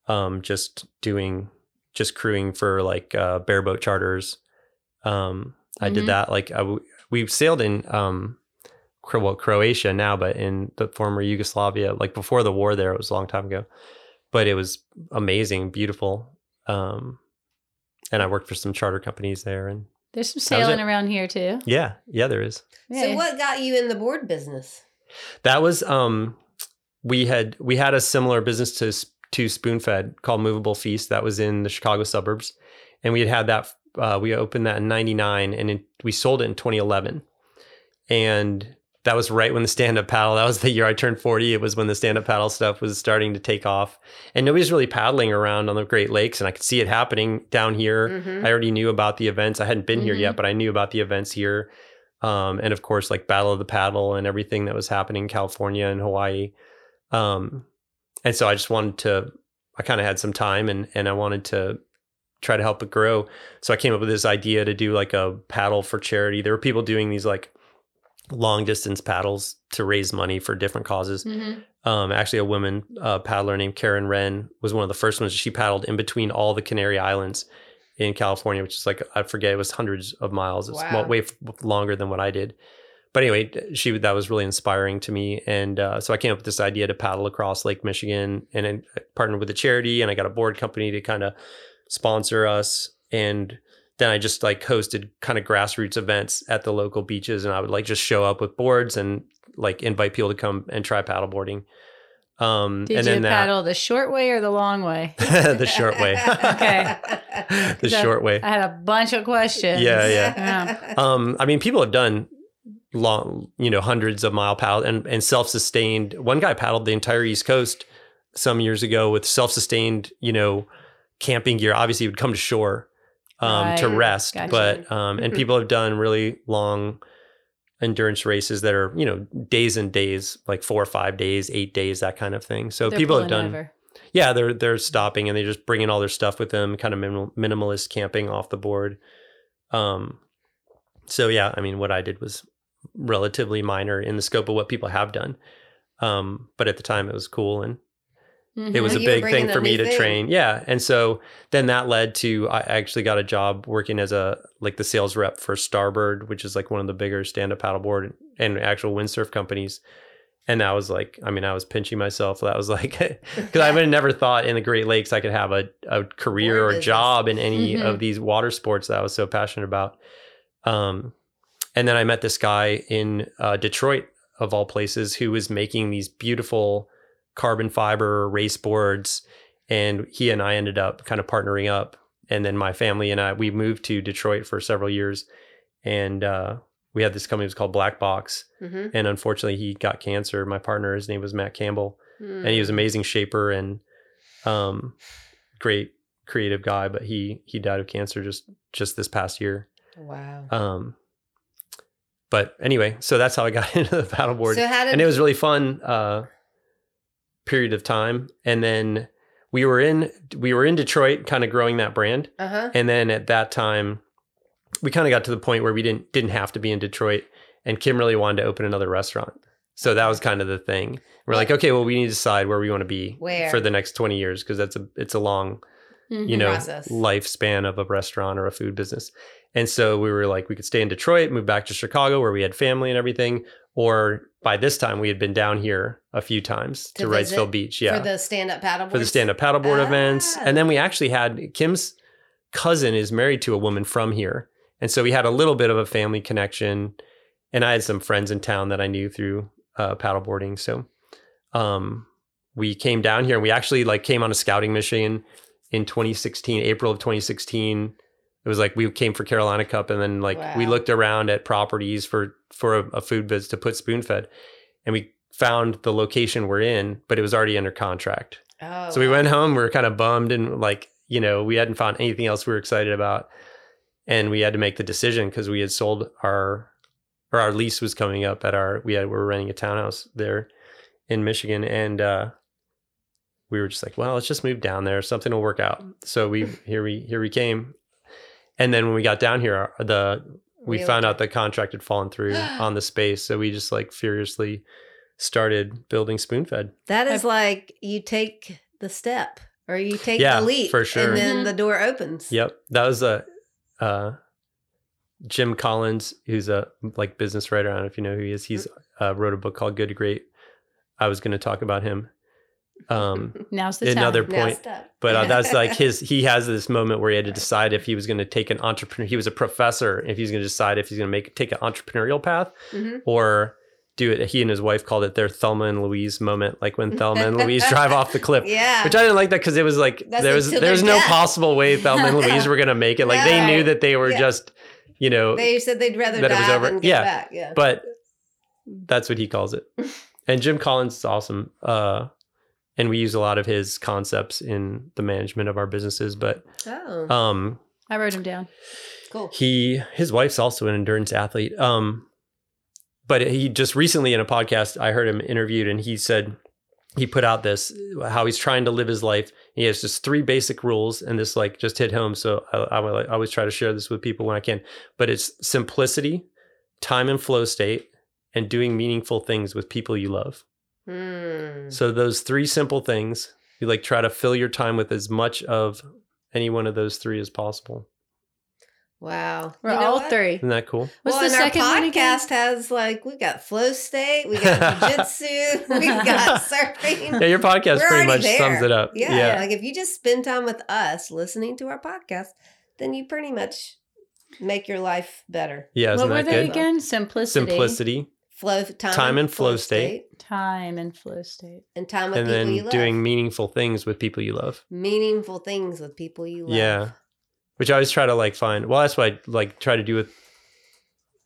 um, just doing, just crewing for like uh, bareboat charters. Um, I Mhm. did that. Like I w- we sailed in um, Cro- well, Croatia now, but in the former Yugoslavia, like before the war, there it was a long time ago. But it was amazing, beautiful. Um, and I worked for some charter companies there, and There's some sailing around here too. yeah, yeah, there is. So what got you in the board business? That was um we had we had a similar business to to Spoonfed called Movable Feast that was in the Chicago suburbs, and we had had that uh, we opened that in '99 and in, we sold it in 2011, and that was right when the stand up paddle. That was the year I turned 40. It was when the stand up paddle stuff was starting to take off, and nobody's really paddling around on the Great Lakes, and I could see it happening down here. Mhm. I already knew about the events. I hadn't been here Mhm. yet, but I knew about the events here. Um, and of course, like Battle of the Paddle and everything that was happening in California and Hawaii. Um, and so I just wanted to, I kind of had some time and, and I wanted to try to help it grow. So I came up with this idea to do like a paddle for charity. There were people doing these like long distance paddles to raise money for different causes. Mhm. Um, actually, a woman uh, paddler named Karen Wren was one of the first ones. She paddled in between all the Canary Islands in California, which is like I forget it was hundreds of miles. It's Wow. way longer than what I did. But anyway, she that was really inspiring to me, and uh, so I came up with this idea to paddle across Lake Michigan, and then I partnered with a charity, and I got a board company to kind of sponsor us, and then I just like hosted kind of grassroots events at the local beaches, and I would like just show up with boards and like invite people to come and try paddleboarding. Um, Did and you then that paddle the short way or the long way? the short way, Okay. the short way. I had a bunch of questions. Yeah, yeah. Um, I mean, people have done long, you know, hundreds of mile paddle and, and self-sustained. One guy paddled the entire East Coast some years ago with self-sustained, you know, camping gear. Obviously, he would come to shore um, to rest, Gotcha. but um, and people have done really long endurance races that are, you know, days and days, like four or five days, eight days, that kind of thing. So They're people have done over. yeah they're they're stopping and they're just bringing all their stuff with them kind of minimal, minimalist camping off the board um so yeah i mean what i did was relatively minor in the scope of what people have done. Um but at the time it was cool and Mhm. it was a you big thing for me to thing. train. Yeah. And so then that led to i actually got a job working as a like the sales rep for starboard which is like one of the bigger stand-up paddleboard and actual windsurf companies. And that was like i mean i was pinching myself. That was like because i would have never thought in the great lakes i could have a, a career Board or job in any Mhm. of these water sports that i was so passionate about. Um and then i met this guy in uh, detroit of all places who was making these beautiful carbon fiber race boards. And he and I ended up kind of partnering up. And then my family and I we moved to Detroit for several years. And uh, we had this company it was called Black Box. Mhm. and unfortunately he got cancer. My partner his name was Matt Campbell. And he was Mm. an amazing shaper and um great creative guy but he he died of cancer just just this past year. Wow. um but anyway so that's how I got into the paddleboard So and it was really fun uh period of time and then we were in we were in detroit kind of growing that brand uh huh. and then at that time we kind of got to the point where we didn't didn't have to be in detroit and kim really wanted to open another restaurant so that was kind of the thing we're like okay well we need to decide where we want to be Where? for the next 20 years because that's a it's a long Mhm. you know Process. lifespan of a restaurant or a food business and so we were like we could stay in detroit move back to chicago where we had family and everything or by this time we had been down here a few times to, To wrightsville beach yeah. For the stand up paddle for the stand-up paddleboard events. Ah. and then we actually had kim's cousin is married to a woman from here. And so we had a little bit of a family connection. And i had some friends in town that i knew through uh, paddleboarding. So um, we came down here and we actually like came on a scouting mission in 2016 april of 2016 it was like we came for carolina cup and then like we looked around at properties for for a, a food biz to put spoon fed and we found the location we're in but it was already under contract Oh, so we wow. went home. We were kind of bummed and like, you know, we hadn't found anything else we were excited about. And we had to make the decision because we had sold our, or our lease was coming up at our, we had, we were renting a townhouse there in Michigan. And, uh, we were just like, well, let's just move down there. Something will work out. So we, here we, here we came. And then when we got down here, the, we Realtor. found out the contract had fallen through on the space. So we just like furiously started building Spoonfed. That is like you take the step or you take Yeah, the leap for sure. and then Mhm. the door opens. Yep, that was a uh, Jim Collins, who's a like business writer. I don't know if you know who he is. He's uh, wrote a book called Good to Great. I was going to talk about him. Um, Now's the another time. Now point, step. but uh, that's like his. He has this moment where he had to decide if he was going to take an entrepreneur. He was a professor. If he's going to decide if he's going to make take an entrepreneurial path Mhm. or do it. He and his wife called it their Thelma and Louise moment, like when Thelma and Louise drive off the cliff. Yeah. Which I didn't like that because it was like That's there was till there was no death. possible way Thelma and Louise were gonna make it. Like they knew that they were Yeah. just, you know, they said they'd rather that it was over. than get Yeah. back. Yeah. but that's what he calls it. And Jim Collins is awesome. Uh, and we use a lot of his concepts in the management of our businesses. But oh, um, I wrote him down. cool. he his wife's also an endurance athlete. Um, but he just recently in a podcast I heard him interviewed, and he said he put out this how he's trying to live his life. He has just three basic rules, and this like just hit home. So I, I, I always try to share this with people when I can. But it's simplicity, time and flow state, and doing meaningful things with people you love. Hmm. So those three simple things, you like try to fill your time with as much of any one of those three as possible. Wow. We're You know all what? three. Isn't that cool? What's well, the and second our one podcast has like we got flow state, we got jiu-jitsu, we've got surfing. Yeah, your podcast We're pretty much there. sums it up. Yeah, yeah. like if you just spend time with us listening to our podcast, then you pretty much make your life better. Yeah, what isn't were that they good? again? Simplicity, Simplicity Flow time, Time and flow state. time, and flow state. and time with and people you then love. doing meaningful things with people you love. meaningful things with people you love. Yeah. Which I always try to like find. Well, that's what I like try to do with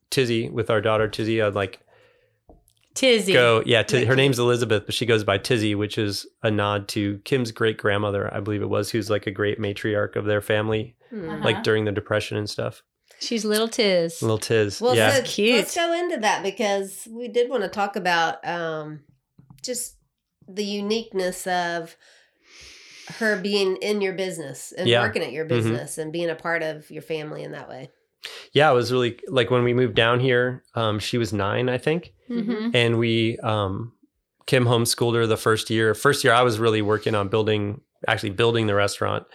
Tizzy, with our daughter Tizzy. I'd like Tizzy. go, yeah, Tiz- her name's Elizabeth, but she goes by Tizzy, which is a nod to Kim's great grandmother, I believe it was, who's like a great matriarch of their family, Hmm. Uh-huh. like during the Depression and stuff. She's little Tiz. Little Tiz. Well, yeah. so Cute. let's go into that because we did want to talk about um, just the uniqueness of her being in your business and Yeah. working at your Mhm. business and being a part of your family in that way. yeah, it was really like when we moved down here, um, she was nine, I think. Mm-hmm. and we um kim homeschooled her the first year first year i was really working on building actually building the restaurant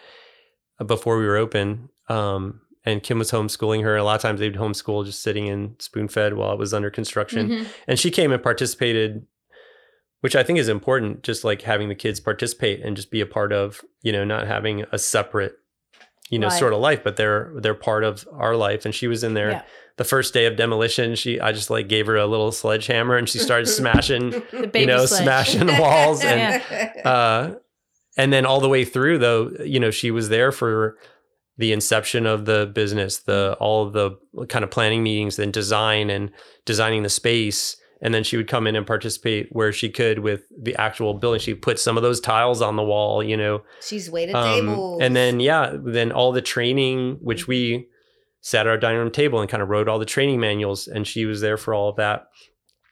uh, before we were open um and kim was homeschooling her a lot of times they'd homeschool just sitting in spoon fed while it was under construction Mm-hmm. and she came and participated which i think is important just like having the kids participate and just be a part of you know not having a separate you know Life. sort of life but they're they're part of our life and she was in there Yeah. the first day of demolition she i just like gave her a little sledgehammer and she started smashing The you know sledge. smashing walls and uh and then all the way through though you know she was there for the inception of the business the all of the kind of planning meetings and design and designing the space. And then she would come in and participate where she could with the actual building. She'd put some of those tiles on the wall you know? She's waited um, tables. and then yeah then all the training which we sat at our dining room table and kind of wrote all the training manuals and she was there for all of that.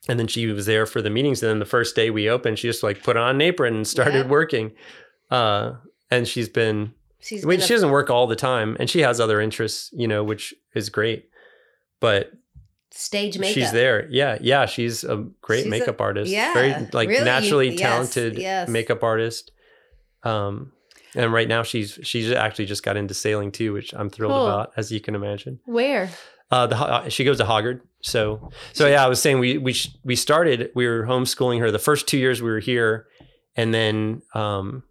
And then she was there for the meetings and then the first day we opened she just like put on an apron and started Yeah. working. Uh and she's been she's I mean, she doesn't work all the time and she has other interests you know which is great but stage makeup. she's there yeah yeah she's a great She's a- makeup artist yeah, very like really, naturally yes, talented yes. makeup artist um and right now she's she's actually just got into sailing too which i'm thrilled Cool. about as you can imagine Where? uh the Ho- she goes to hoggard so so yeah i was saying we we sh- we started we were homeschooling her the first two years we were here and then um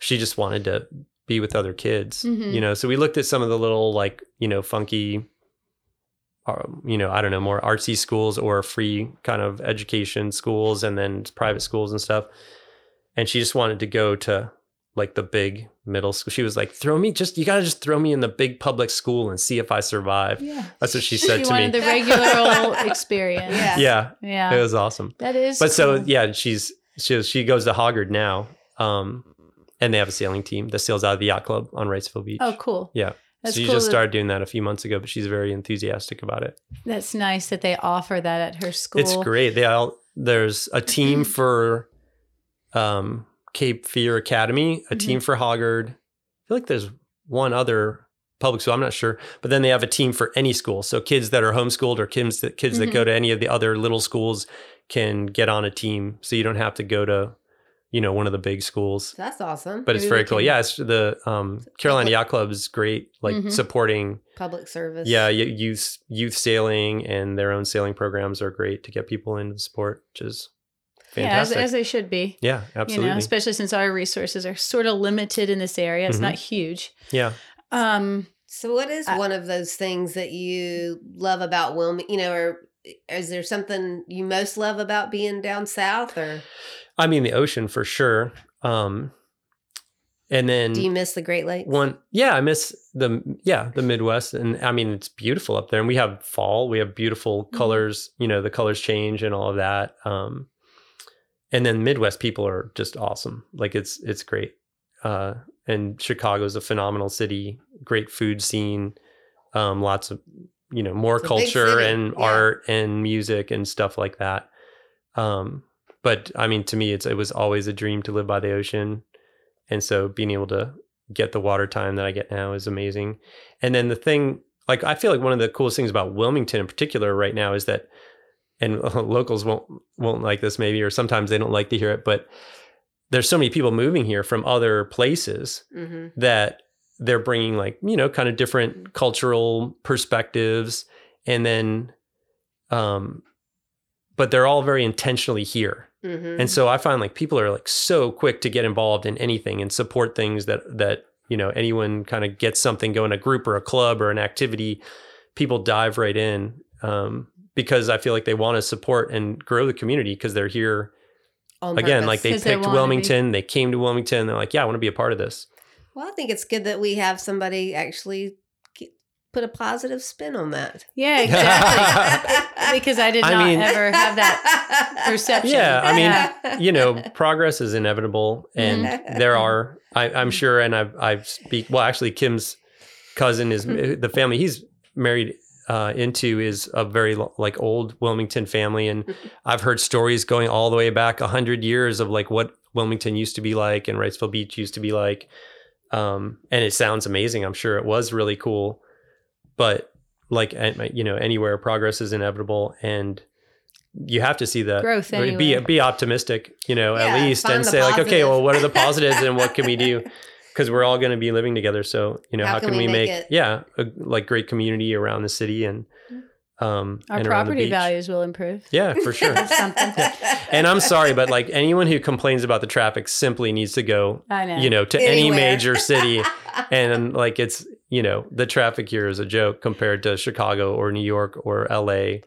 she just wanted to be with other kids Mhm. you know so we looked at some of the little like you know funky um, you know i don't know more artsy schools or free kind of education schools and then private schools and stuff and she just wanted to go to like the big middle school she was like throw me just you gotta just throw me in the big public school and see if i survive Yeah. that's what she said She to me wanted the regular old experience. Yeah. yeah Yeah. it was awesome that is. but so yeah she's she she goes to hoggard now um and they have a sailing team that sails out of the yacht club on Wrightsville Beach. Oh, cool. Yeah. That's so she cool just that- started doing that a few months ago, but she's very enthusiastic about it. That's nice that they offer that at her school. It's great. They all there's a team for um Cape Fear Academy, a Mm-hmm. team for Hoggard. I feel like there's one other public school. I'm not sure, but then they have a team for any school. So kids that are homeschooled or kids that kids Mhm. that go to any of the other little schools can get on a team. So you don't have to go to, you know, one of the big schools. That's awesome. But it's very cool. can- Yeah, it's the um, Carolina Yacht Club is great, like Mhm. supporting Public service. yeah, youth youth sailing and their own sailing programs are great to get people into the sport, which is fantastic. yeah, as, fantastic. as they should be. yeah, absolutely. You know, especially since our resources are sort of limited in this area. It's Mhm. not huge. yeah. Um, So, what is I- one of those things that you love about Wilmington? You know, or is there something you most love about being down south? Or I mean the ocean for sure. Um and then do you miss the Great Lakes? one yeah, I miss the yeah, the Midwest and I mean it's beautiful up there and we have fall, we have beautiful Mhm. colors, you know, the colors change and all of that. Um and then Midwest people are just awesome. Like it's it's great. Uh and Chicago's a phenomenal city, great food scene, um lots of you know, more culture and yeah. art and music and stuff like that. Um but I mean to me it's it was always a dream to live by the ocean. And so being able to get the water time that I get now is amazing. And then the thing like I feel like one of the coolest things about Wilmington in particular right now is that and locals won't won't like this maybe, or sometimes they don't like to hear it, but there's so many people moving here from other places hmm that they're bringing like you know kind of different cultural perspectives and then um but they're all very intentionally here hmm and so i find like people are like so quick to get involved in anything and support things that that you know anyone kind of gets something going a group or a club or an activity people dive right in um because i feel like they want to support and grow the community because they're here again purpose. like they picked be- wilmington they came to wilmington they're like yeah i want to be a part of this Well, I think it's good that we have somebody actually put a positive spin on that. Yeah, exactly. because I did I not mean- ever have that perception. Yeah, I mean, you know, progress is inevitable, and Mhm. there are. I, I'm sure, and I've I've speak. Well, actually, Kim's cousin is the family he's married uh, into is a very like old Wilmington family, and I've heard stories going all the way back a hundred years of like what Wilmington used to be like and Wrightsville Beach used to be like, um, and it sounds amazing. I'm sure it was really cool, but like you know, anywhere progress is inevitable, and you have to see that. Growth be be optimistic, you know, Yeah, at least, and say like, okay, well, what are the positives and what can we do? Because we're all going to be living together, so you know, How how, can we make make, it- yeah, a like great community around the city and um Our and property values will improve. Yeah, for sure. something. and I'm sorry, but like anyone who complains about the traffic simply needs to go, I know. you know, to any major city, and like it's you know the traffic here is a joke compared to Chicago or New York or L.A.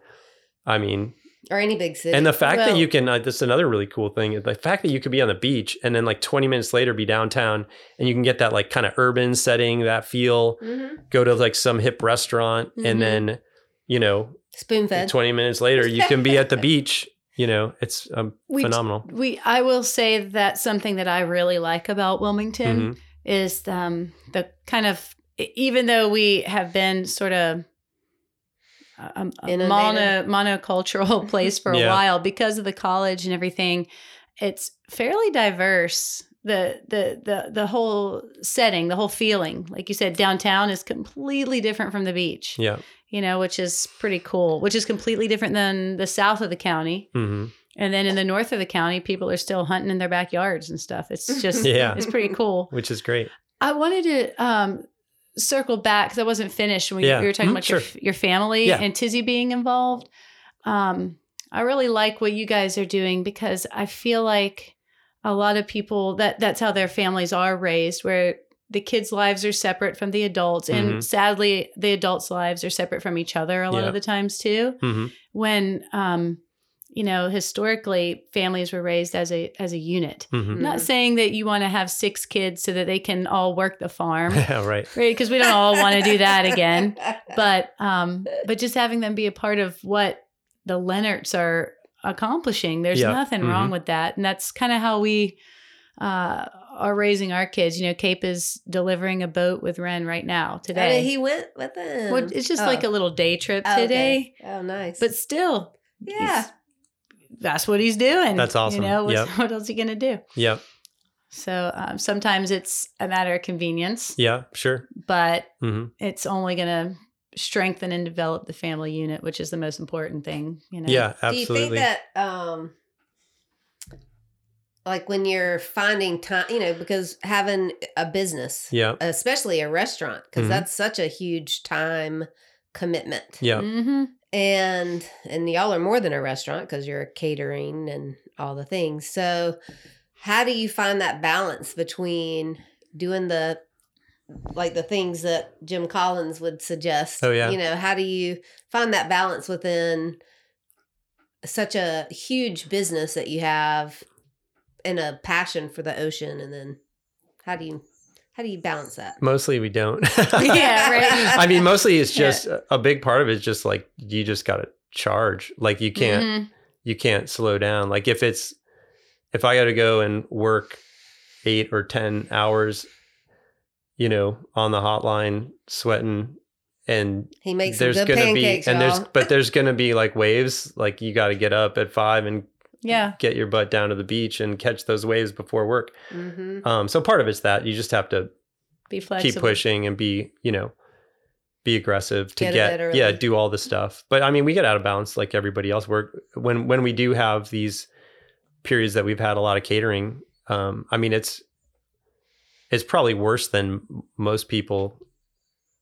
I mean, or any big city. and the fact Well- that you can, uh, this is another really cool thing. The fact that you could be on the beach and then like 20 minutes later be downtown and you can get that like kind of urban setting, that feel, Mhm. go to like some hip restaurant Mhm. and then, you know, spoon fed. 20 minutes later you can be at the beach. You know, it's um, We- phenomenal. we I will say that something that I really like about Wilmington Mhm. is um, the kind of even though we have been sort of a, a Inundated. mono monocultural place for a Yeah. while because of the college and everything, it's fairly diverse. The, the the the whole setting, the whole feeling, like you said, downtown is completely different from the beach. Yeah. You know, which is pretty cool. Which is completely different than the south of the county. hmm And then in the north of the county, people are still hunting in their backyards and stuff. It's just, Yeah. it's pretty cool. Which is great. I wanted to um, circle back because I wasn't finished when Yeah. you were talking Mhm, about your, your family Yeah. and Tizzy being involved. Um, I really like what you guys are doing because I feel like a lot of people that that's how their families are raised, where the kids' lives are separate from the adults, and Mhm. sadly, the adults' lives are separate from each other a lot Yeah. of the times too hmm when um you know historically families were raised as a as a unit hmm not saying that you want to have six kids so that they can all work the farm Yeah, right. right because we don't all want to do that again but um but just having them be a part of what the leonards are accomplishing there's Yeah. nothing wrong with that and that's kind of how we uh are raising our kids you know cape is delivering a boat with ren right now Oh, today he went with them. well, it's just like a little day trip Oh, okay. today Oh, nice. but still yeah, that's what he's doing. That's awesome. You know, what's, Yep. what else he gonna do? Yeah. So um, sometimes it's a matter of convenience, Yeah. Sure. but hmm it's only gonna strengthen and develop the family unit, which is the most important thing. You know. Yeah. Absolutely. Do you think that, um, like when you're finding time, you know, because having a business, yeah. especially a restaurant, because Mhm. that's such a huge time commitment. Yeah. hmm and and y'all are more than a restaurant because you're catering and all the things so how do you find that balance between doing the like the things that jim collins would suggest Oh, yeah. you know how do you find that balance within such a huge business that you have and a passion for the ocean and then how do you how do you balance that Mostly we don't. Yeah, right. I mean, mostly it's Yeah. just a big part of it is just like you just got to charge. Like you can't Mhm. you can't slow down. Like if it's if I got to go and work 8 or 10 hours you know, on the hotline sweating and he makes some there's good gonna pancakes be and there's y'all. but there's gonna be like waves like you got to get up at 5 and Yeah. get your butt down to the beach and catch those waves before work. Mhm. Um so part of it's that you just have to Be flexible. keep pushing and be you know be aggressive to Get get, yeah do all the stuff but i mean we get out of balance like everybody else we're when when we do have these periods that we've had a lot of catering um i mean it's it's probably worse than most people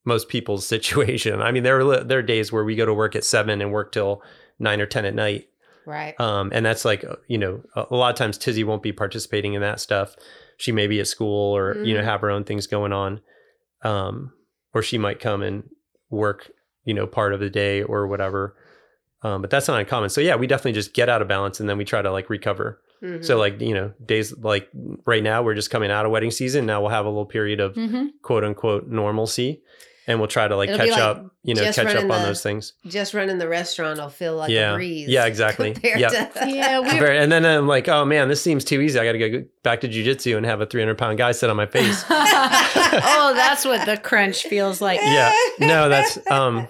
most people's situation i mean there are there are days where we go to work at seven and work till nine or ten at night Right. um, and that's like, uh, you know, a, lot of times Tizzy won't be participating in that stuff. She may be at school or, you know, Mhm. have her own things going on. Um, or she might come and work, you know, part of the day or whatever. Um, but that's not uncommon. So yeah, we definitely just get out of balance and then we try to like recover. Mhm. So like, you know, days like right now we're just coming out of wedding season. Now we'll have a little period of Mm-hmm. quote unquote normalcy and we'll try to like It'll catch like up, you know, just catch up on running the- those things. just running the restaurant will feel like Yeah. a breeze. Yeah, exactly. compared Yeah. to- Yeah, we- Very- and then I'm like, oh man, this seems too easy. I got to go back to jujitsu and have a 300 pound guy sit on my face. oh, that's what the crunch feels like. yeah, no, that's um,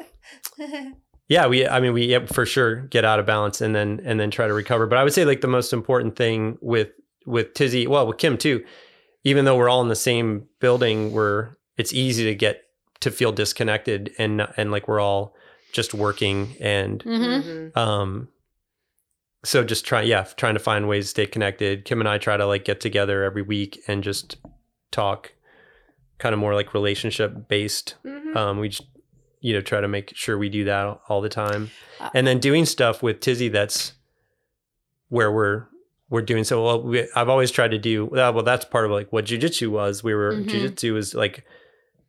yeah. We, I mean, we yeah, for sure get out of balance and then and then try to recover. But I would say like the most important thing with with Tizzy, well, with Kim too, even though we're all in the same building, where it's easy to get to feel disconnected and and like we're all just working and Mm-hmm. Mhm. um so just try yeah trying to find ways to stay connected kim and i try to like get together every week and just talk kind of more like relationship based Mhm. um we just you know try to make sure we do that all the time. Uh, and then doing stuff with tizzy that's where we're we're doing so well. We, i've always tried to do well, well that's part of like what jujitsu was. We were Mhm. jujitsu was like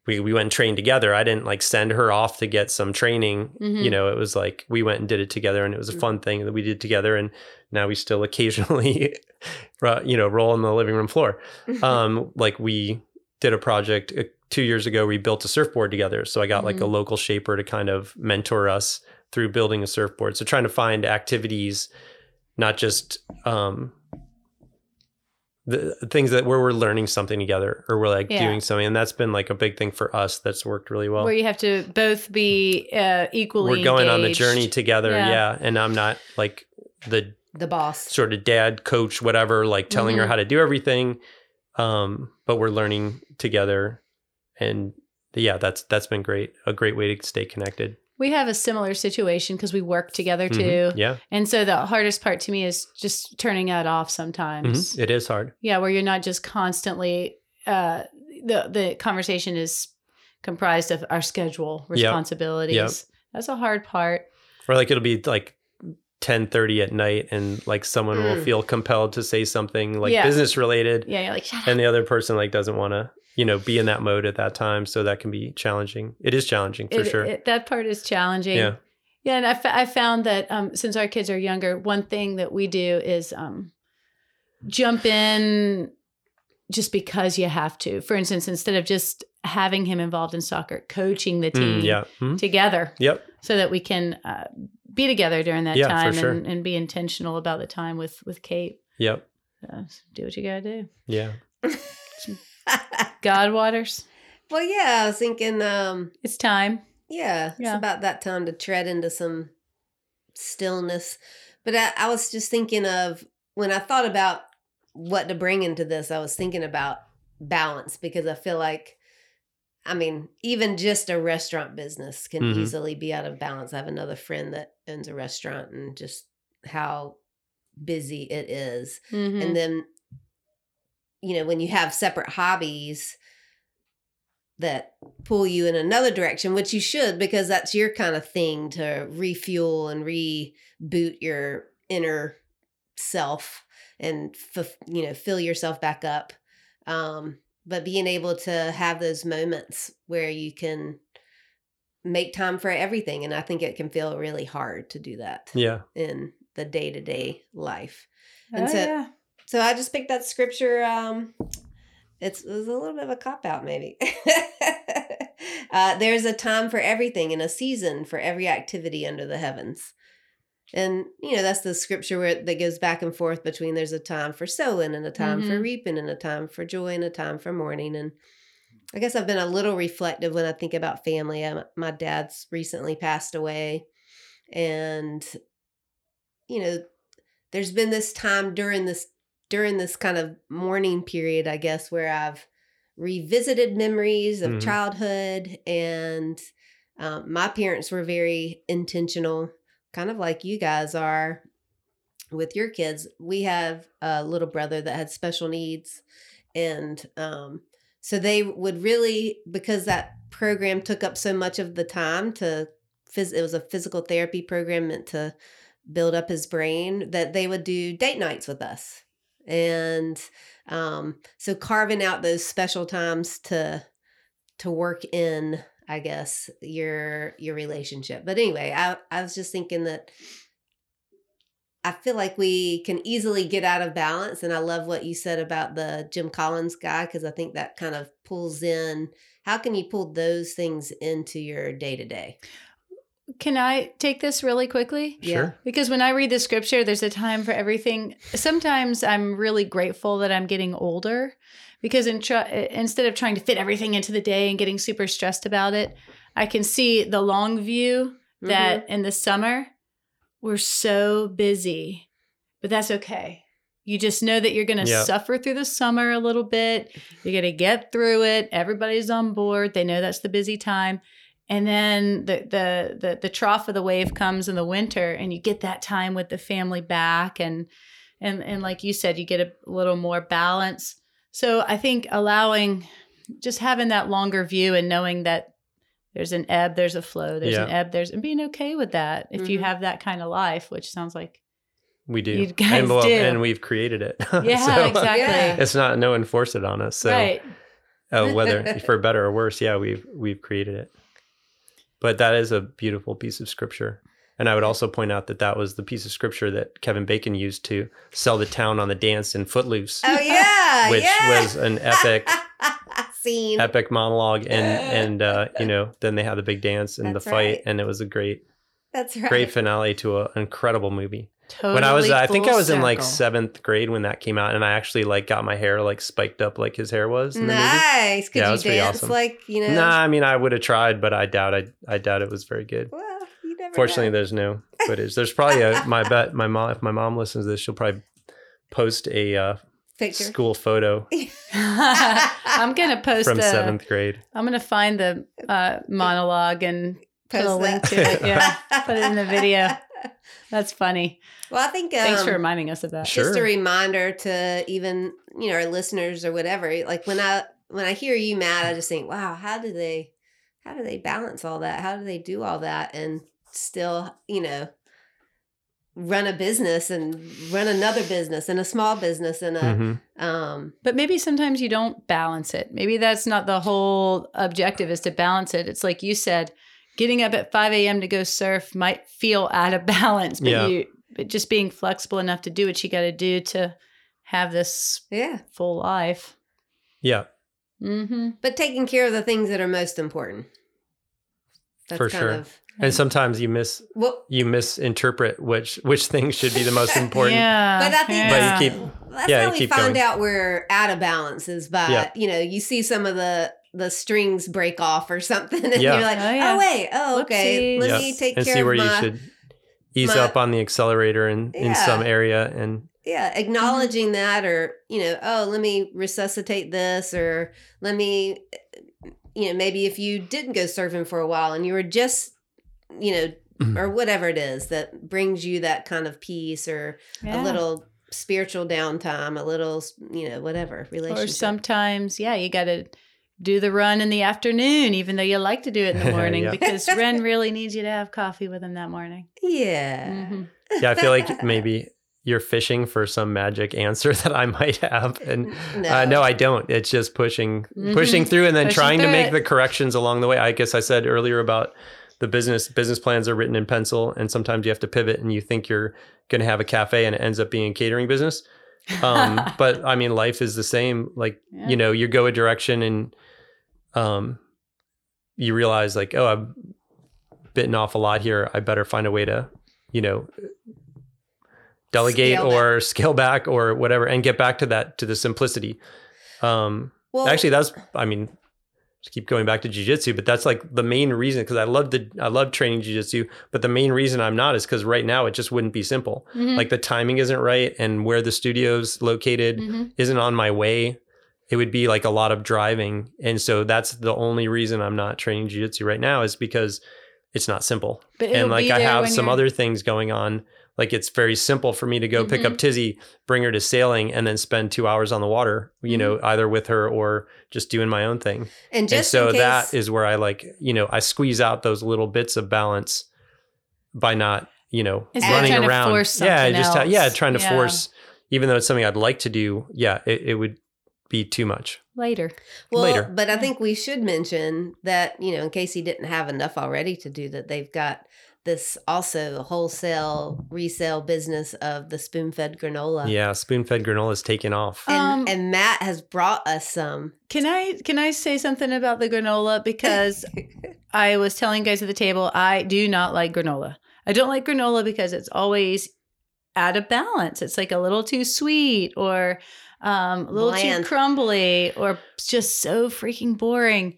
we, we went and trained together. I didn't like send her off to get some training. Mhm. you know it was like we went and did it together and it was a fun thing that we did together. And now we still occasionally you know roll on the living room floor. Um like we did a project uh, two years ago we built a surfboard together so i got like a Mhm. local shaper to kind of mentor us through building a surfboard so trying to find activities not just um the things that where we're learning something together or we're like Yeah. doing something and that's been like a big thing for us that's worked really well Where you have to both be uh, equally. we're going on the journey together Yeah. yeah. and i'm not like the the boss. sort of dad coach whatever like telling her Mhm. how to do everything um but we're learning together and yeah that's that's been great a great way to stay connected We have a similar situation because we work together Mhm. too. yeah And so the hardest part to me is just turning that off sometimes. Mhm. It is hard Yeah, where you're not just constantly uh the the conversation is comprised of our schedule, responsibilities. That's a hard part. or like it'll be like 10 30 at night and like someone will Mm. feel compelled to say something like Yeah. business related Yeah, you're like, and the other person like doesn't want to you know be in that mode at that time so that can be challenging it is challenging for It- sure it- that part is challenging. yeah Yeah, and I, f- I found that um, since our kids are younger, one thing that we do is um, jump in just because you have to. For instance, instead of just having him involved in soccer, coaching the team Mm, yeah Mhm. together yep so that we can uh, be together during that Yeah, time sure. and, and be intentional about the time with with Kate. yep Uh, do what you gotta do. yeah God waters. well, yeah, I was thinking, um, It's time. yeah, Yeah. it's about that time to tread into some stillness. But I, I was just thinking of when I thought about what to bring into this, I was thinking about balance because I feel like, I mean, even just a restaurant business can Mhm. easily be out of balance. I have another friend that owns a restaurant and just how busy it is. Mhm. and then you know when you have separate hobbies that pull you in another direction which you should because that's your kind of thing to refuel and reboot your inner self and f- you know fill yourself back up. Um but being able to have those moments where you can make time for everything and i think it can feel really hard to do that yeah. in the day-to-day life. And Oh, so yeah. So I just picked that scripture. Um, it's, it was a little bit of a cop out, maybe. uh, there's a time for everything and a season for every activity under the heavens. And, you know, that's the scripture where that goes back and forth between there's a time for sowing and a time for Mhm. reaping and a time for joy and a time for mourning. And I guess I've been a little reflective when I think about family. I, my dad's recently passed away. And, you know, there's been this time during this during this kind of mourning period, I guess, where I've revisited memories of Mhm. childhood and um, my parents were very intentional, kind of like you guys are with your kids. We have a little brother that had special needs, and um, so they would really because that program took up so much of the time to phys- it was a physical therapy program meant to build up his brain that they would do date nights with us and um, so carving out those special times to to work in i guess your your relationship but anyway i i was just thinking that I feel like we can easily get out of balance. And I love what you said about the Jim Collins guy, because I think that kind of pulls in. How can you pull those things into your day to day? Can I take this really quickly? Sure. Because when I read the scripture, there's a time for everything. Sometimes I'm really grateful that I'm getting older because in tr- instead of trying to fit everything into the day and getting super stressed about it, I can see the long view that mm-hmm. in the summer, we're so busy, but that's okay. You just know that you're going to Yeah. suffer through the summer a little bit. You're going to get through it. Everybody's on board. They know that's the busy time. And then the, the the the trough of the wave comes in the winter and you get that time with the family back and and and like you said you get a little more balance. So I think allowing just having that longer view and knowing that there's an ebb, there's a flow, there's an ebb, there's and being okay with that if you Mhm. have that kind of life, which sounds like We do. You guys and, well, do. and we've created it. yeah, So, exactly. Yeah. It's not no one forced it on us. So right. uh, whether for better or worse, yeah, we've we've created it. But that is a beautiful piece of scripture. And I would also point out that that was the piece of scripture that Kevin Bacon used to sell the town on the dance in Footloose, Oh yeah, which yeah. was an epic scene. epic monologue and and uh, you know then they had the big dance and That's the fight right. and it was a great That's right. great finale to an incredible movie Totally when i was i think i full was in like seventh grade when that came out and i actually like got my hair like spiked up like his hair was in the movie Nice. Could Yeah, it you was pretty dance awesome. like you know? nah i mean i would have tried but i doubt i i doubt it was very good Well, you never fortunately know. there's no footage there's probably a my bet my mom if my mom listens to this she'll probably post a uh, picture. school photo I'm gonna post from a, seventh grade I'm gonna find the uh, monologue and put a Post link that. to it. Yeah, put it in the video. That's funny. Well, I think um, Thanks for reminding us of that. Sure. just a reminder to even you know our listeners or whatever. Like when I when I hear you, Matt, I just think, wow, how do they how do they balance all that? How do they do all that and still you know run a business and run another business and a small business and a Mhm. um But maybe sometimes you don't balance it. Maybe that's not the whole objective is to balance it. It's like you said, getting up at 5 a.m. to go surf might feel out of balance, but Yeah. you but just being flexible enough to do what you got to do to have this yeah, full life. yeah Mm-hmm. but taking care of the things that are most important. That's For kind sure. of and sometimes you miss well, you misinterpret which which things should be the most important. Yeah. But I think But you keep That's Yeah, how you we keep find going. out we're out of balance is by Yeah. you know you see some of the the strings break off or something and Yeah. you're like Oh, oh, wait oh okay Whoopsies. let Yeah. me take care of that." and care see where of you should ease my- up on the accelerator in, in some area and yeah acknowledging that or you know oh let me resuscitate this or let me you know maybe if you didn't go surfing for a while and you were just you know Mhm. or whatever it is that brings you that kind of peace or a little spiritual downtime a little you know whatever relationship Or sometimes, yeah, you got to do the run in the afternoon, even though you like to do it in the morning, Yeah. because Ren really needs you to have coffee with him that morning. yeah Mhm. yeah, I feel like maybe you're fishing for some magic answer that I might have, and no, uh, no, I don't. It's just pushing Mhm. pushing through and then Pushing trying to make it. the corrections along the way. I guess I said earlier about the business business plans are written in pencil, and sometimes you have to pivot, and you think you're going to have a cafe, and it ends up being a catering business. Um, but I mean, life is the same. Like Yeah. you know, you go a direction, and um, you realize like, oh, I've bitten off a lot here. I better find a way to, you know, delegate Scale back. or scale back or whatever, and get back to that to the simplicity. Um, well actually, that's I mean, just keep going back to jujitsu, but that's like the main reason because I love the I love training jujitsu, but the main reason I'm not is because right now it just wouldn't be simple. Mhm. Like the timing isn't right, and where the studio's located Mhm. isn't on my way, it would be like a lot of driving. And so that's the only reason I'm not training jiu-jitsu right now is because it's not simple. But and like I have some you're- other things going on. Like it's very simple for me to go pick Mm-hmm. up Tizzy, bring her to sailing, and then spend two hours on the water, you know, Mm-hmm. either with her or just doing my own thing. And and just so in case, that is where I like, you know, I squeeze out those little bits of balance by not, you know, Instead running trying to around. force yeah, just yeah, trying to Yeah. force, even though it's something I'd like to do. Yeah, it, it would be too much. later. well, later. but I think we should mention that you know, in case he didn't have enough already to do that, they've got this also wholesale resale business of the spoon fed granola. Yeah, spoon fed granola is taking off. And, Um, and Matt has brought us some. Can I can I say something about the granola because I was telling guys at the table I do not like granola. I don't like granola because it's always out of balance. It's like a little too sweet or um, a little Bland. too crumbly or just so freaking boring.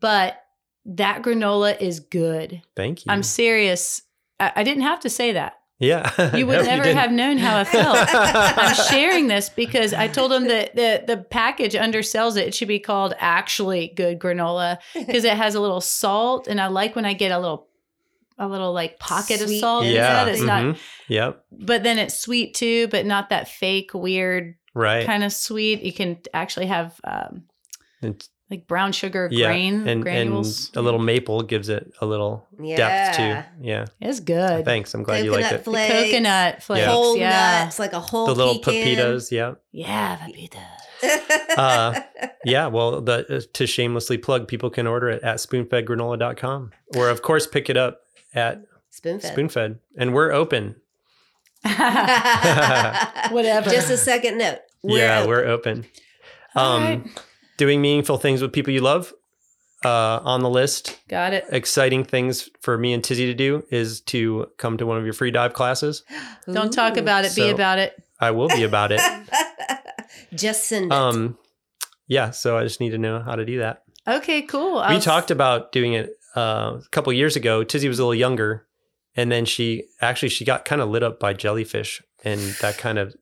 But that granola is good. Thank you. I'm serious. I, I didn't have to say that. yeah. You would No, never didn't. have known how I felt. I'm sharing this because I told him that the the package undersells it. It should be called actually good granola because it has a little salt, and I like when I get a little a little like pocket of salt Yeah. in it. It's not, mhm. Yep. but then it's sweet too, but not that fake weird Right. kind of sweet. You can actually have um, And- like brown sugar yeah. grain and, granules. and a little maple gives it a little Yeah. depth too. Yeah. it's good. Thanks. I'm glad you Coconut liked it. The flakes. coconut flakes, Whole yeah, nuts, like a whole The little pecan. pepitas. Yeah. yeah, papita. Uh, Yeah, well, the, uh, to shamelessly plug, people can order it at spoonfedgranola.com or, of course, pick it up at spoon fed. Spoonfed. And we're open. Whatever. Just a second note. We're yeah, open. we're open. Um, right. Doing meaningful things with people you love uh, on the list. Got it. Exciting things for me and Tizzy to do is to come to one of your free dive classes. Don't talk about it. be about it. I will be about it. Just send it. Um, yeah, so I just need to know how to do that. Okay, cool. we I'll- talked about doing it uh, a couple years ago. Tizzy was a little younger, and then she actually she got kind of lit up by jellyfish, and that kind of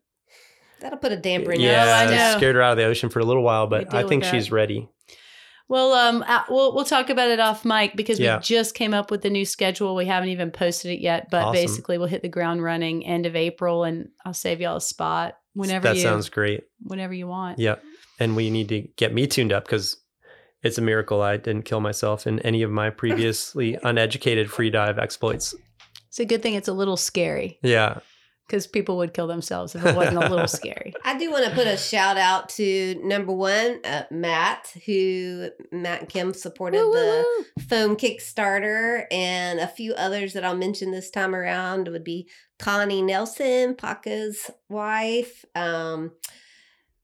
That'll put a damper in your I yeah know. scared her out of the ocean for a little while. But I think she's ready. Well, um, uh, we'll we'll talk about it off mic because Yeah. we just came up with the new schedule. We haven't even posted it yet, but Awesome. basically we'll hit the ground running end of April, and I'll save y'all a spot whenever that you sounds great. whenever you want. Yep. And we need to get me tuned up because it's a miracle I didn't kill myself in any of my previously uneducated free dive exploits. It's a good thing it's a little scary Yeah. because people would kill themselves if it wasn't a little scary. I do want to put a shout out to number one, uh, Matt, who Matt and Kim supported Woo, woo, the woo. foam Kickstarter, and a few others that I'll mention this time around would be Connie Nelson, Paca's wife, um,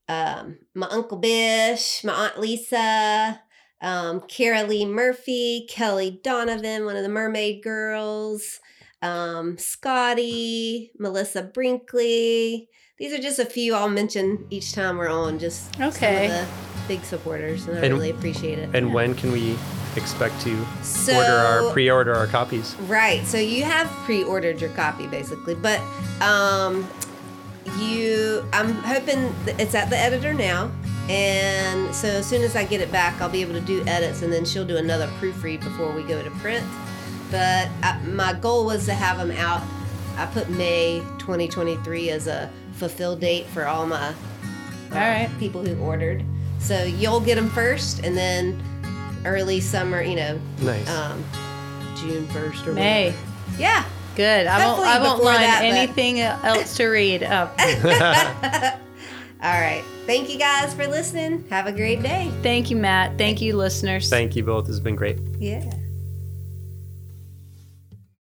um, my uncle Bish, my aunt Lisa, um, Kara Lee Murphy, Kelly Donovan, one of the Mermaid Girls, um, Scotty, Melissa Brinkley. These are just a few I'll mention each time we're on. Just Okay. some of the big supporters, and I And- really appreciate it. And when can we expect to So order our pre-order our copies? Right. So you have pre-ordered your copy basically, but um you I'm hoping that it's at the editor now. And so as soon as I get it back, I'll be able to do edits and then she'll do another proofread before we go to print. But I, my goal was to have them out. I put May 2023 as a fulfill date for all my uh, All right. people who ordered. So you'll get them first and then early summer, you know, Nice. um, June first or May. whatever. Yeah. Good. I won't. I won't before line that, but- anything else to read up. All right. Thank you guys for listening. Have a great day. Thank you, Matt. Thank you, listeners. Thank you both. It's been great. Yeah.